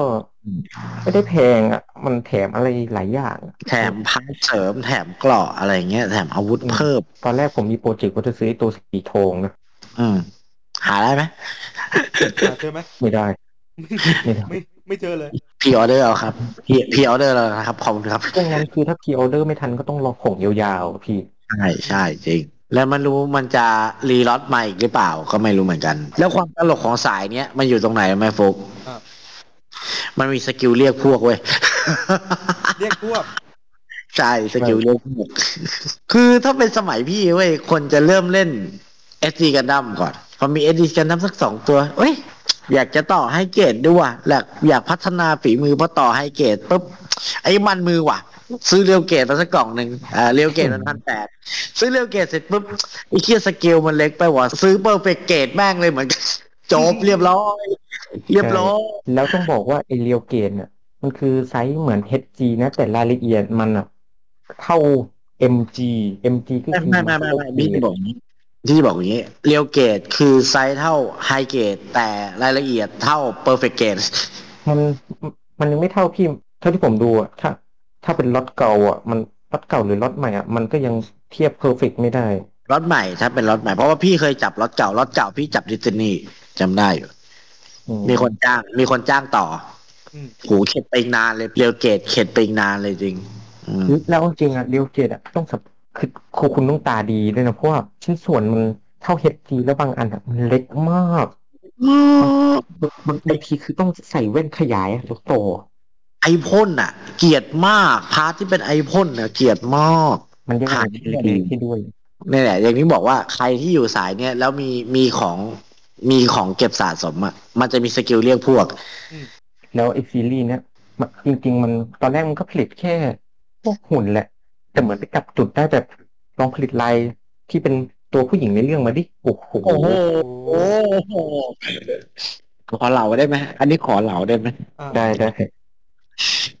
อืมไม่ได้แพงอะ มันแถมอะไรหลายอย่างอะแถมพันเสริมแถมเกราะอะไรเงี้ย แถมอาวุธเพิ่ม ตอนแรกผมมีโปรเจกต์ว่าจะซื้อไอ้ตัวสีทองนะอืมหาได้ไหมหาเจอไหมไม่ได้ ไม่ ได้ไม่ไม่เจอเลย preorder เอาครับ pre preorder แล้วนะครับขอบคุณครับดังนั้นคือถ้า preorder ไม่ทันก็ต้องรอของยาวๆพี่ใช่ใช่จริง แล้วมันรู้มันจะ re ล็อตใหม่อีกหรือเปล่าก็ไม่รู้เหมือนกัน แล้วความตลกของสายเนี้ยมันอยู่ตรงไหนรู้ไหมโฟกครับมันมี skill เรียกพวกเว้ยเรียกพวกใช่ skill เรียกพวกคือถ้าเป็นสมัยพี่เว้ยคนจะเริ่มเล่น SD กันดั้มก่อนพอมี SD กันดั้มสักสองตัวเอ้ย อยากจะต่อ High Grade ด้วยว่ะอยากอยากพัฒนาฝีมือพอต่อ High Grade ปุ๊บเอ้ยมันมือว่ะ ซื้อ Real Grade มาสักกล่องหนึ่งอ่า Real Grade มันพันแปดซื้อ Real Grade เสร็จปุ๊บไอ้เชี่ยสเกลมันเล็กไปว่ะซื้อ Perfect Grade แม่งเลยเหมือนกันจบเรียบร้อยเรียบร้อยแล้วต้องบอกว่าไอ Real Grade อะมันคือไซส์เหมือน HG นะ แต่รายละเอียดมันอะเท่า MG MG ก็ไม่คือไม่ไม่ไม่ไม่พี่จะบอก อย่างนี้พี่จะบอกอย่างนี้ Real Grade คือไซส์เท่า High Grade แต่รายละเอียดเท่าเปอร์เฟกเกรดมันมันยังไม่เท่าพี่เท่าที่ผมดูอะถ้า ถ้าเป็นล็อตเก่าอะ มันล็อตเก่าหรือล็อตใหม่อะมันก็ยังเทียบ Perfect ไม่ได้ล็อตใหม่ถ้าเป็นล็อตใหม่เพราะว่าพี่เคยจับล็อตเก่าล็อตเก่าพี่จับ Destiny จำได้อยู่อืมมีคนจ้าง มีคนจ้างต่ออืมโหเข็ดไปอีกนานเลย Real Grade เข็ดไปอีกนานเลยจริงอืมแล้วจริงๆอะ Real Grade อะต้องสับ คือคือคุณต้องตาดีด้วยนะเพราะว่าชิ้นส่วนมันเท่า HG แล้วบางอันอะมันเล็กมากบางบางบางทีคือต้องใส่แว่นขยายอะตัวไอพ่นอะ เกลียดมาก part ที่เป็นไอพ่นอะเกลียดมากๆมันยังผ่านมีเล็กๆให้ด้วยนี่แหละ อย่างที่บอกว่าใครที่อยู่สายเนี้ยแล้วมีมีของมีของเก็บสะสมอะมันจะมี skill เรียกพวก แล้วไอซีรีส์เนี้ยมันจริง ๆ มันตอนแรกมันก็ผลิตแค่ พวกหุ่นแหละ แต่เหมือนไปจับจุดได้แบบลองผลิตลายที่เป็นตัวผู้หญิงในเรื่องมาดิโอ้โหโอ้โหโอ้โหขอเล่าได้ไหมอันนี้ขอเล่าได้ไหมอ่าได้ได้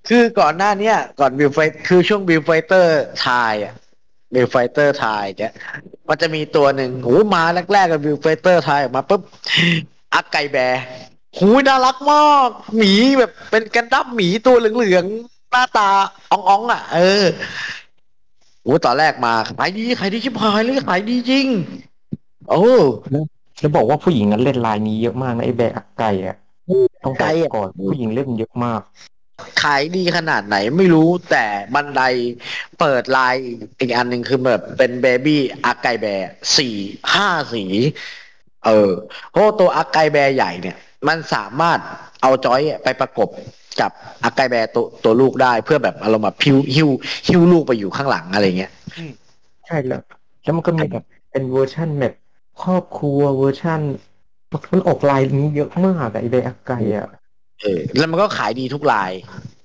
คือก่อนหน้าเนี้ยก่อน Build Fi คือช่วง Build Fighters Try อะ Build Fighters Try เนี่ยมันจะมีตัวหนึ่งโหมาแรกๆกับ Build Fighters Try ออกมาปุ๊บอักไก่แบร์หูยน่ารักมากหมีแบบเป็นกันดั้มหมีตัวเหลืองๆหน้าตาอ่องๆอะ เออ โอ้ตอนแรกมาขายดีขายดีชิบหายเลยขายดีจริงโอ้แล้วบอกว่าผู้หญิงนั้นเล่นลายนี้เยอะมากนะไอแบกอักไก่อะต้องบอกไก่อะก่อนผู้หญิงเล่นเยอะมาก ขายดีขนาดไหนไม่รู้แต่บันไดเปิดลายอีกอันหนึ่งคือแบบเป็นเบบี้อาไกแบร์สี่ห้าสี เออเพราะว่าตัวอาไกแบร์ใหญ่เนี่ย มันสามารถเอาจอยไปประกบ กับอาไกแบร์ตัวตัวลูกได้เพื่อแบบอารมณ์แบบหิวหิวหิวลูกไปอยู่ข้างหลังอะไรเงี้ยใช่แล้วแล้วมันก็มีแบบเป็นเวอร์ชั่นแบบครอบครัวเวอร์ชั่นมันออกลายนี้เยอะมากอะไอแบกอักไก่อะเออแล้วมันก็ขายดีทุกลาย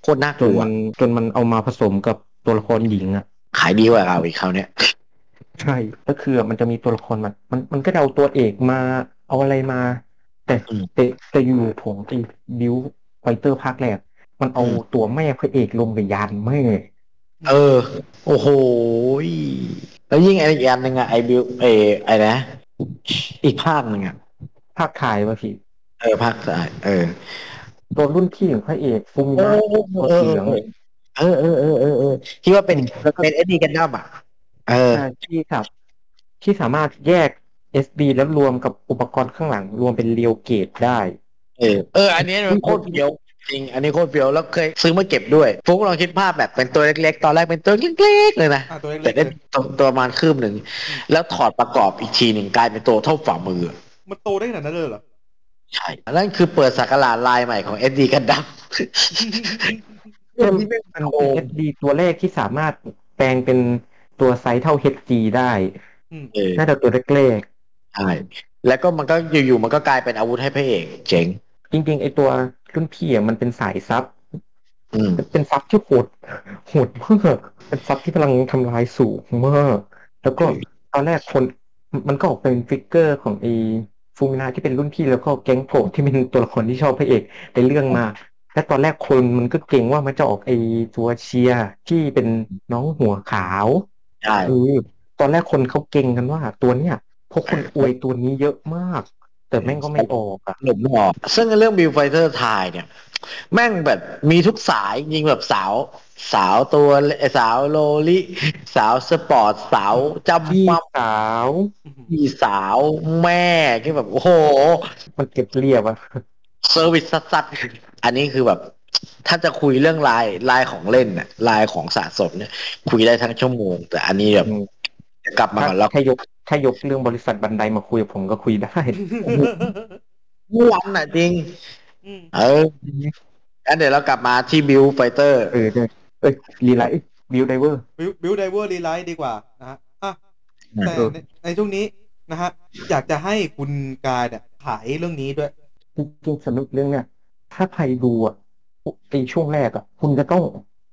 โคตรน่ากจนลัวมันจนมันเอามาผสมกับตัวละครหญิงอะขายดีกว่าเราอีกคราวเนี้ยใช่ก็คือมันจะมีตัวละครมันมันมันก็จะเอาตัวเอกมาเอาอะไรมา แต่อืมแต่แต่อยู่ผมตีบิวไฟ เตอร์ภาคแรก มันเอาอืมตัวแม่พระเอกลงกับยานแม่ เออ โอ้โหยแล้วยิ่งไอ้อีกอันหนึ่งอะไอบิวเอไอนะ อีกภาคหนึ่งอะภาคไทยวะพี่ เออภาคสาย เออ ตัวรุ่นพี่ของพระเอกฟูมิเอนะอตัวสีเหลืองเออเออเออเออเออที่ว่าเป็นแล้วก็เป็นเอสดีกันดั้มอะ เอออ่าที่ครับ ที่สามารถแยก SB แล้วรวมกับอุปกรณ์ข้างหลังรวมเป็นเรียวเกตได้ เออเออ อันนี้มันโคตรเฟี้ยวจริง อันนี้โคตรเฟี้ยวแล้วเคยซื้อมาเก็บด้วยฟุกลองคิดภาพแบบเป็นตัวเล็กๆ ตอนแรกเป็นตัวเล็กๆเลยนะอะตัวเล็แต่กๆได้เลยตัวตัวประมาณคืบหนึ่ง แล้วถอดประกอบอีกทีหนึ่งกลายเป็นตัวเท่าฝ่ามือ มันโตได้ขนาดนั้นเลยเหรอ ใช่อันนั้นคือเปิดศักราชลายใหม่ของเอสดีกันดั้มเป็นมันเป็น SD ตัวแรกที่สามารถแปลงเป็นตัวไซส์เท่า HG ได้เออน่าจะตัวแรกใช่แล้วก็มันก็อยู่ๆมันก็กลายเป็นอาวุธให้พระเอก เจ๋งๆ จริงๆไอตัวรุ่นพี่อะมันเป็นสาย sup อืมเป็น sup ที่โหดโหดมากเป็น sup ที่พลังทำลายสูงมาก แล้วก็ตอนแรกคนมันก็ออกเป็น figure ของไอฟูมินาที่เป็นรุ่นพี่แล้วก็ Gyanko ที่เป็นตัวละครที่ชอบพระเอกในเรื่องมา และตอนแรกคนมันก็เก็งว่ามันจะออกไอตัว Shia ที่เป็นน้องหัวขาวใช่เออตอนแรกคนเขาเก็งกันว่าตัวเนี้ยเพราะคนอวยตัวนี้เยอะมาก แต่แม่งก็ไม่ออกอะหนุ่มหล่อซึ่งเรื่อง Build Fighters Try เนี่ย แม่งแบบมีทุกสายจริงแบบสาว สาวตัวสาวโลลิสาวสปอร์ตสาวจำพี่มัมสาวพี่สาวแม่ที่แบบ โอ้โห มันเก็บเรียบอะเซอร์วิสสัสๆอันนี้คือแบบ ถ้าจะคุยเรื่องลายลายของเล่นน่ะลายของสะสมเนี่ย คุยได้ทั้งชั่วโมง แต่อันนี้แบบอืมจะกลับมาถ้าก่อนแล้วถ้ายก ถ้ายกเรื่องบริษัทบันไดมาคุยกับผมก็คุยได้ม่วนอะจริงอืมเอองั้นเดี๋ยวเรากลับมาที่ Build Fighter เออเนี่ยเอ้ย Re:RISE Build Diver Build Build Diver Re:RISE ดีกว่านะฮะอะแต่เออในในช่วงนี้นะฮะอยากจะให้คุณกายเนี่ยขายเรื่องนี้ด้วยจริงๆสนุกเรื่องเนี้ยถ้าใครดูอะไอช่วงแรกอะ คุณจะต้อง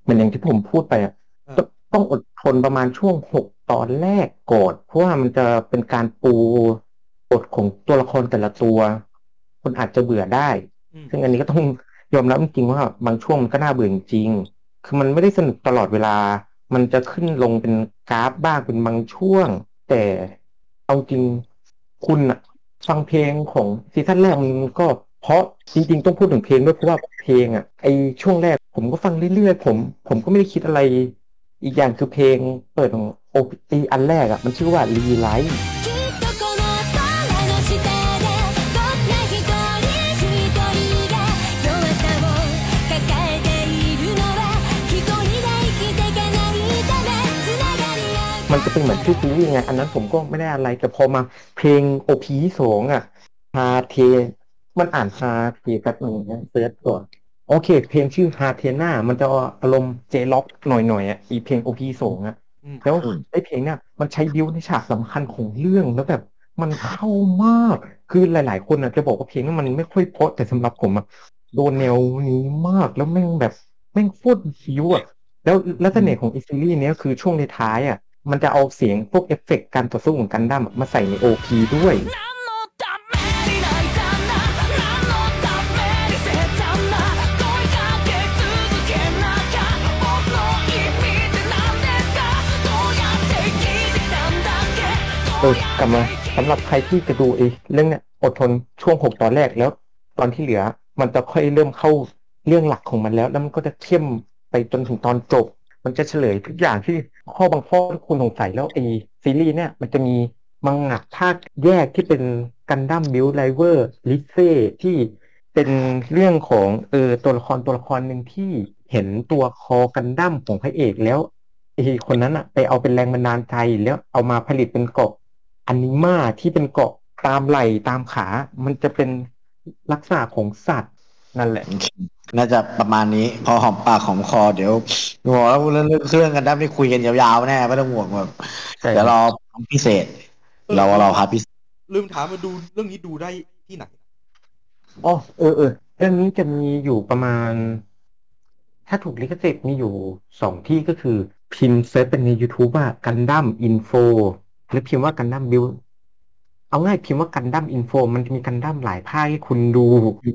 เหมือนอย่างที่ผมพูดไปอะเออ ต้องต้องอดทนประมาณช่วงหกตอนแรกก่อนเพราะว่ามันจะเป็นการปูบทของตัวละครแต่ละตัวคุณอาจจะเบื่อได้อืมซึ่งอันนี้ก็ต้องยอมรับจริงๆว่าบางช่วงมันก็น่าเบื่อจริงๆคือมันไม่ได้สนุกตลอดเวลา มันจะขึ้นลงเป็นกราฟบ้างเป็นบางช่วง แต่เอาจริงคุณอะฟังเพลงของซีซั่นแรกมันก็เพราะจริงๆต้องพูดถึงเพลงด้วยเพราะว่าเพลงอะไอช่วงแรกผมก็ฟังเรื่อยๆผม ผมก็ไม่ได้คิดอะไร อีกอย่างคือเพลงเปิดของ OP อันแรกอะ่ะ มันชื่อว่า Re:RISE มันจะเป็นเหมือนชื่อซีรีส์ไง อันนั้นผมก็ไม่ได้อะไร แต่พอมาเพลง OP สองอะ HATE มันอ่าน HATE กันอย่างนะ search ก่อน โอเค เพลงชื่อ HATENA มันจะอารมณ์ J-rock หน่อยๆอะอีเพลง OP สองอะอืมแล้วอืมไอ้เพลงเนี่ยมันใช้บิวในฉากสำคัญของเรื่องแล้วแบบมันเข้ามาก คือหลาย ๆ คนอะจะบอกว่าเพลงนั้นมันไม่ค่อยเพราะแต่สำหรับผมอะโดนแนวนี้มากแล้วแม่งแบบแม่งโคตรบิวอะแล้วแล้วเสน่ห์ของอีซีรีส์เนี้ยคือช่วงในท้ายอะมันจะเอาเสียงพวกเอฟเฟกต์การต่อสู้ของกันดั้มอะมาใส่ใน OP ด้วย เออกลับมาสำหรับใครที่จะดูไอ้เรื่องเนี้ยอดทนช่วงหกตอนแรกแล้ว ตอนที่เหลือ มันจะค่อยเริ่มเข้าเรื่องหลักของมันแล้ว แล้วมันก็จะเข้มไปจนถึงตอนจบ มันจะเฉลยทุกอย่างที่ข้อบางข้อที่คุณสงสัยแล้วไอ้ซีรีส์เนี่ยมันจะมีมังงะภาคแยกที่เป็นกันดั้ม Build Diver Rize ที่เป็นเรื่องของเออตัวละครตัวละครหนึ่งที่เห็นตัว Core กันดั้มของพระเอกแล้วไอ้คนนั้นอะไปเอาเป็นแรงบันดาลใจแล้วเอามาผลิตเป็นเกาะ อนิมาที่เป็นเกาะตามไหล่ตามขา มันจะเป็นลักษณะของสัตว์นั่นแหละ น่าจะประมาณนี้ พอหอมปากหอมคอเดี๋ยวบอกแล้วเรื่องเครื่องกันได้ไม่คุยกันยาวๆแน่ไม่ต้องห่วงแบบใช่เดี๋ยวรอพิเศษ เราเราพาพิเศษลืมถามมาดูเรื่องนี้ดูได้ที่ไหนอ๋อเออเออเรื่องนี้จะมีอยู่ประมาณ ถ้าถูกลิขสิทธิ์มีอยู่สองที่ก็คือ พิมพ์ search เป็นใน YouTube ว่า Gundam Info หรือพิมพ์ว่ากันดั้มบิวเอาง่ายพิมพ์ว่า Gundam Info มันจะมีกันดั้มหลายภาคให้คุณดู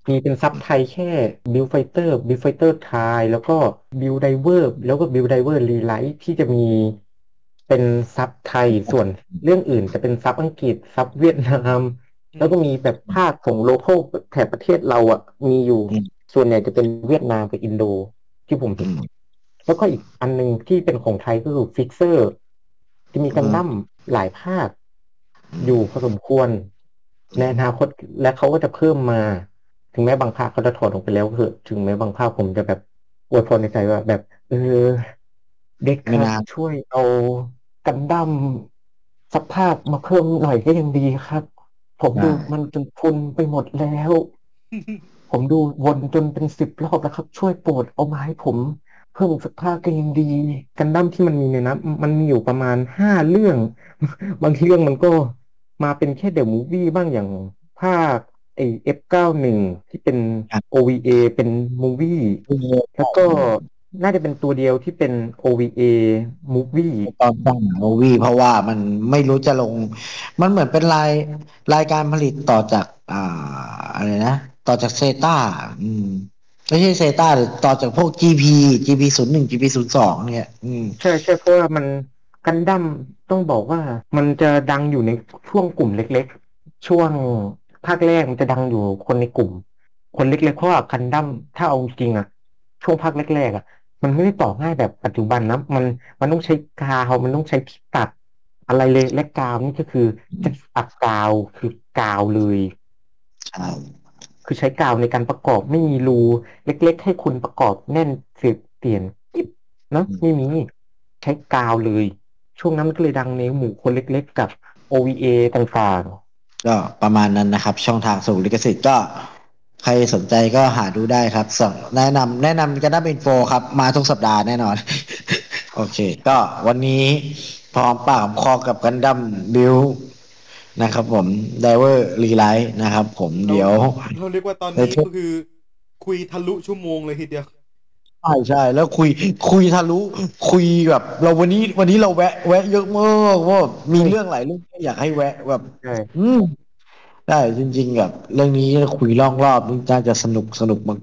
มีเป็นซับไทยแค่ Build Fighter Build Fighter Try แล้วก็ Build Diver แล้วก็ Build Diver Re:RISE ที่จะมีเป็นซับไทยส่วนเรื่องอื่นจะเป็นซับอังกฤษซับเวียดนาม แล้วก็มีแบบภาคของโลโก้แถบประเทศเราอะ มีอยู่ส่วนใหญ่จะเป็นเวียดนามกับอินโดที่ผมเห็นแล้วก็อีกอันหนึ่งที่เป็นของไทยก็คือ Flixer จะมีกันดั้ม หลายภาค อยู่พอสมควรในอนาคตและเขาก็จะเพิ่มมา ถึงแม้บางภาคเขาจะถอดออกไปแล้วก็เถอะถึงแม้บางภาคผมจะแบบอวยพรในใจว่า แบบ เออ DEX ไม่รับน่าช่วยเอากันดั้มสภาพมาเพิ่มหน่อยก็ยังดีครับ ผมดูมันจนพุนไปหมดแล้ว ผมดูวนจนเป็นสิบรอบแล้วครับ ช่วยโปรดเอามาให้ผม เพิ่มอีกสักภาคก็ยังดี กันดั้มที่มันมีเนี่ยนะ มันมีอยู่ประมาณห้าเรื่อง บางเรื่องมันก็มาเป็นแค่เดอะมูฟวี่บ้างอย่างภาคไอเอฟเก้าหนึ่งที่เป็นครับ OVA เป็นมูฟวี่แล้วก็น่าจะเป็นตัวเดียวที่เป็น OVA มูฟวี่ตอนตั้งโมวี่เพราะว่ามันไม่รู้จะลง มันเหมือนเป็นรายรายการผลิตต่อจาก อ่าอะไรนะ ต่อจากเซตาอืม ไม่ใช่เซตาหรือต่อจากพวก GP GP ศูนย์หนึ่ง GP ศูนย์สองเนี่ย อืมใช่ใช่เพราะว่ามันกันดั้มต้องบอกว่ามันจะดังอยู่ในช่วงกลุ่มเล็ก ๆ ช่วงภาคแรกมันจะดังอยู่คนในกลุ่ม คนเล็กๆเพราะว่ากันดั้มถ้าเอาจริงๆอะช่วงภาคแรกๆอะมันไม่ได้ต่อง่ายแบบปัจจุบันนะมันมันต้องใช้กาวมันต้องใช้ที่ตัดอะไรเลยและกาวนี่ก็คือจะตัดกาวคือกาวเลยใช่ คือใช้กาวในการประกอบไม่มีรูเล็ก ๆ ให้คุณประกอบแน่นเสียเปลี่ยนกิ๊บเนอะไม่มีใช้กาวเลย ช่วงนั้นมันก็เลยดังในหมู่คนเล็ก ๆ กับ OVA ต่างก็ประมาณนั้นนะครับ ช่องทางส่งลิขสิทธิ์ก็ใครสนใจก็หาดูได้ครับสั่งแนะนำแนะนำกันได้เป็นโฟครับ มาทุกสัปดาห์แน่นอน โอเค ก็วันนี้พร้อมปากหอมคอกับกันดั้มบิว นะครับผม Diver Re:RISE นะครับผมเดี๋ยวเราเรียกว่าตอนในนี้ช่วงก็คือคุยทะลุชั่วโมงเลยทีเดียวใช่ใช่แล้วคุยคุยทะลุคุยแบบ เราวันนี้วันนี้เราแวะ แวะเยอะมากว่ามีเรื่องหลายเรื่องที่อยากให้แวะแบบๆใช่อืมได้จริงๆแบบเรื่องนี้คุยรอบรอบนี่น่าจะสนุกสนุกมา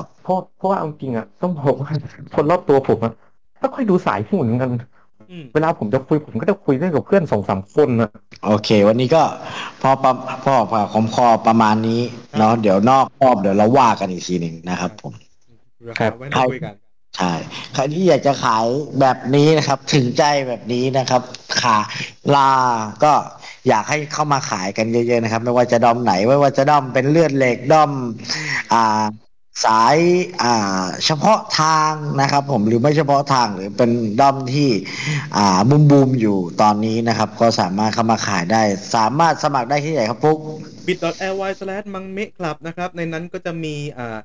กเพราะเพราะว่าเอาจริงๆอะต้องบอกว่าคนรอบตัวผมอะไม่ค่อยดูสายหุ้นเหมือนกันอืม เวลาผมจะคุยผมก็จะคุยได้กับเพื่อนสองสามคนอะๆโอเค วันนี้ก็พอประพอพอคอมคอประมาณนี้เนาะเดี๋ยวนอกรอบเดี๋ยวเราว่ากันอีกทีหนึ่งนะครับผมเดี๋ยวครับหาไว้นั่งคุยกันใช่ใครที่อยากจะขายแบบนี้นะครับ ถึงใจแบบนี้นะครับขาลาก็อยากให้เข้ามาขายกันเยอะๆนะครับ ไม่ว่าจะดอมไหนไม่ว่าจะดอมเป็นเลือดเหล็กดอม อ่า สายอ่าเฉพาะทางนะครับ ผมหรือไม่เฉพาะทางหรือเป็นดอมที่อ่าบูมบูมๆอยู่ตอนนี้นะครับ ก็สามารถเข้ามาขายได้ สามารถสมัครได้ที่ไหนครับปุ๊ก bit.ly slash มังเมะครับนะครับ ในนั้นก็จะมีอ่า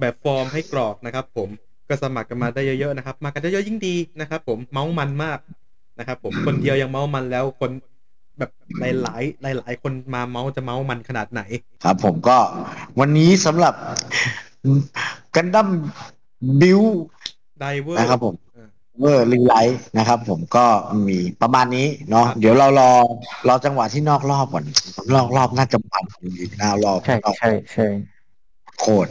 แบบฟอร์มให้กรอกนะครับ ผมก็สมัครกันมาได้เยอะๆนะครับ มากันเยอะๆยิ่งดีนะครับ ผมเมาส์มันมากนะครับ ผมคนเดียวยังเมาส์มันแล้วคนแบบหลายๆหลาย ๆ คนมาเมาส์จะเมาส์มันขนาดไหน ครับผมก็วันนี้สำหรับ กันดั้ม Build Diver นะครับผมเวอร์ Re:RISE นะครับ ผมก็มีประมาณนี้เนาะเดี๋ยวเรารอรอจังหวะที่นอกรอบก่อนนอกรอบน่าจะมันอีกหน้ารอบใช่นอกใช่ใช่โคตร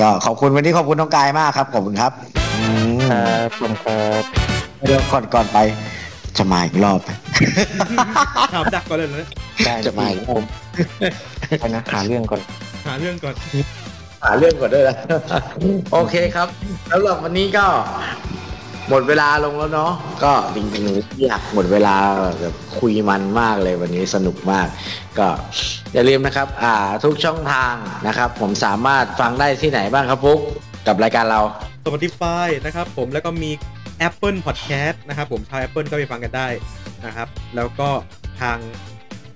ก็ขอบคุณวันนี้ขอบคุณน้องกายมากครับขอบคุณครับอืมครับผมครับเดี๋ยวก่อนก่อนไปจะมาอีกรอบไหมถามดักก่อนเลยนะได้จะมาอีกผมไปนะหาเรื่องก่อน หาเรื่องก่อน หาเรื่องก่อนด้วยนะ โอเคครับแล้วหรับวันนี้ก็ หมดเวลาลงแล้วเนาะก็จริงๆอยากหมดเวลาแบบคุยมันมากเลยวันนี้สนุกมาก ก็อย่าลืมนะครับ อ่าทุกช่องทางนะครับ ผมสามารถฟังได้ที่ไหนบ้างครับปุ๊กกับรายการเรา Spotify นะครับผมแล้วก็มี Apple Podcast นะครับผมชาว Apple ก็ไปฟังกันได้นะครับ แล้วก็ทาง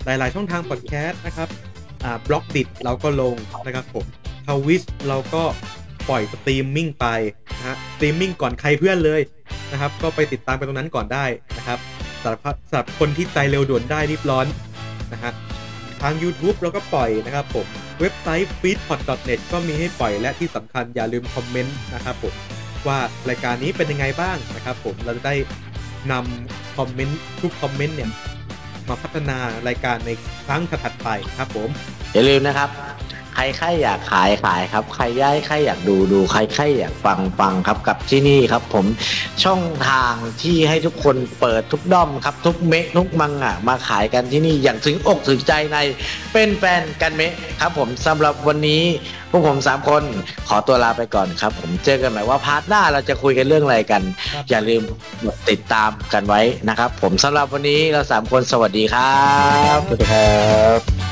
หลาย ๆ ช่องทาง Podcast นะครับอ่าบล็อกดิเราก็ลงนะครับผม ทวิชเราก็ปล่อยสตรีมมิ่งไปนะฮะสตรีมมิ่งก่อนใครเพื่อนเลยนะครับ ก็ไปติดตามไปตรงนั้นก่อนได้นะครับสำหรับสำหรับคนที่ใจเร็วด่วนได้รีบร้อนนะฮะทาง YouTube เราก็ปล่อยนะครับผมเว็บไซต์ feedpot.net ก็มีให้ปล่อยและที่สำคัญอย่าลืมคอมเมนต์นะครับผมว่ารายการนี้เป็นยังไงบ้างนะครับผมเราจะได้นำคอมเมนต์ทุกคอมเมนต์เนี่ยมาพัฒนารายการในครั้งถัดไปครับผม อย่าลืมนะครับ ใครใครอยากขายขายครับใครย้ายใครอยากดูดูใครใครอยากฟังฟังครับกับที่นี่ครับ ผมช่องทางที่ให้ทุกคนเปิดทุกด้อมครับ ทุกเมะทุกมังงะมาขายกันที่นี่อย่างถึงอกถึงใจในเป็นแฟนกันเมะครับ ผมสำหรับวันนี้พวกผมสามคนขอตัวลาไปก่อนครับ ผมเจอกันใหม่ว่า part หน้าเราจะคุยกันเรื่องอะไรกันครับอย่าลืมกดติดตามกันไว้นะครับ ผมสำหรับวันนี้เราสามคนสวัสดีครับสวัสดีครับ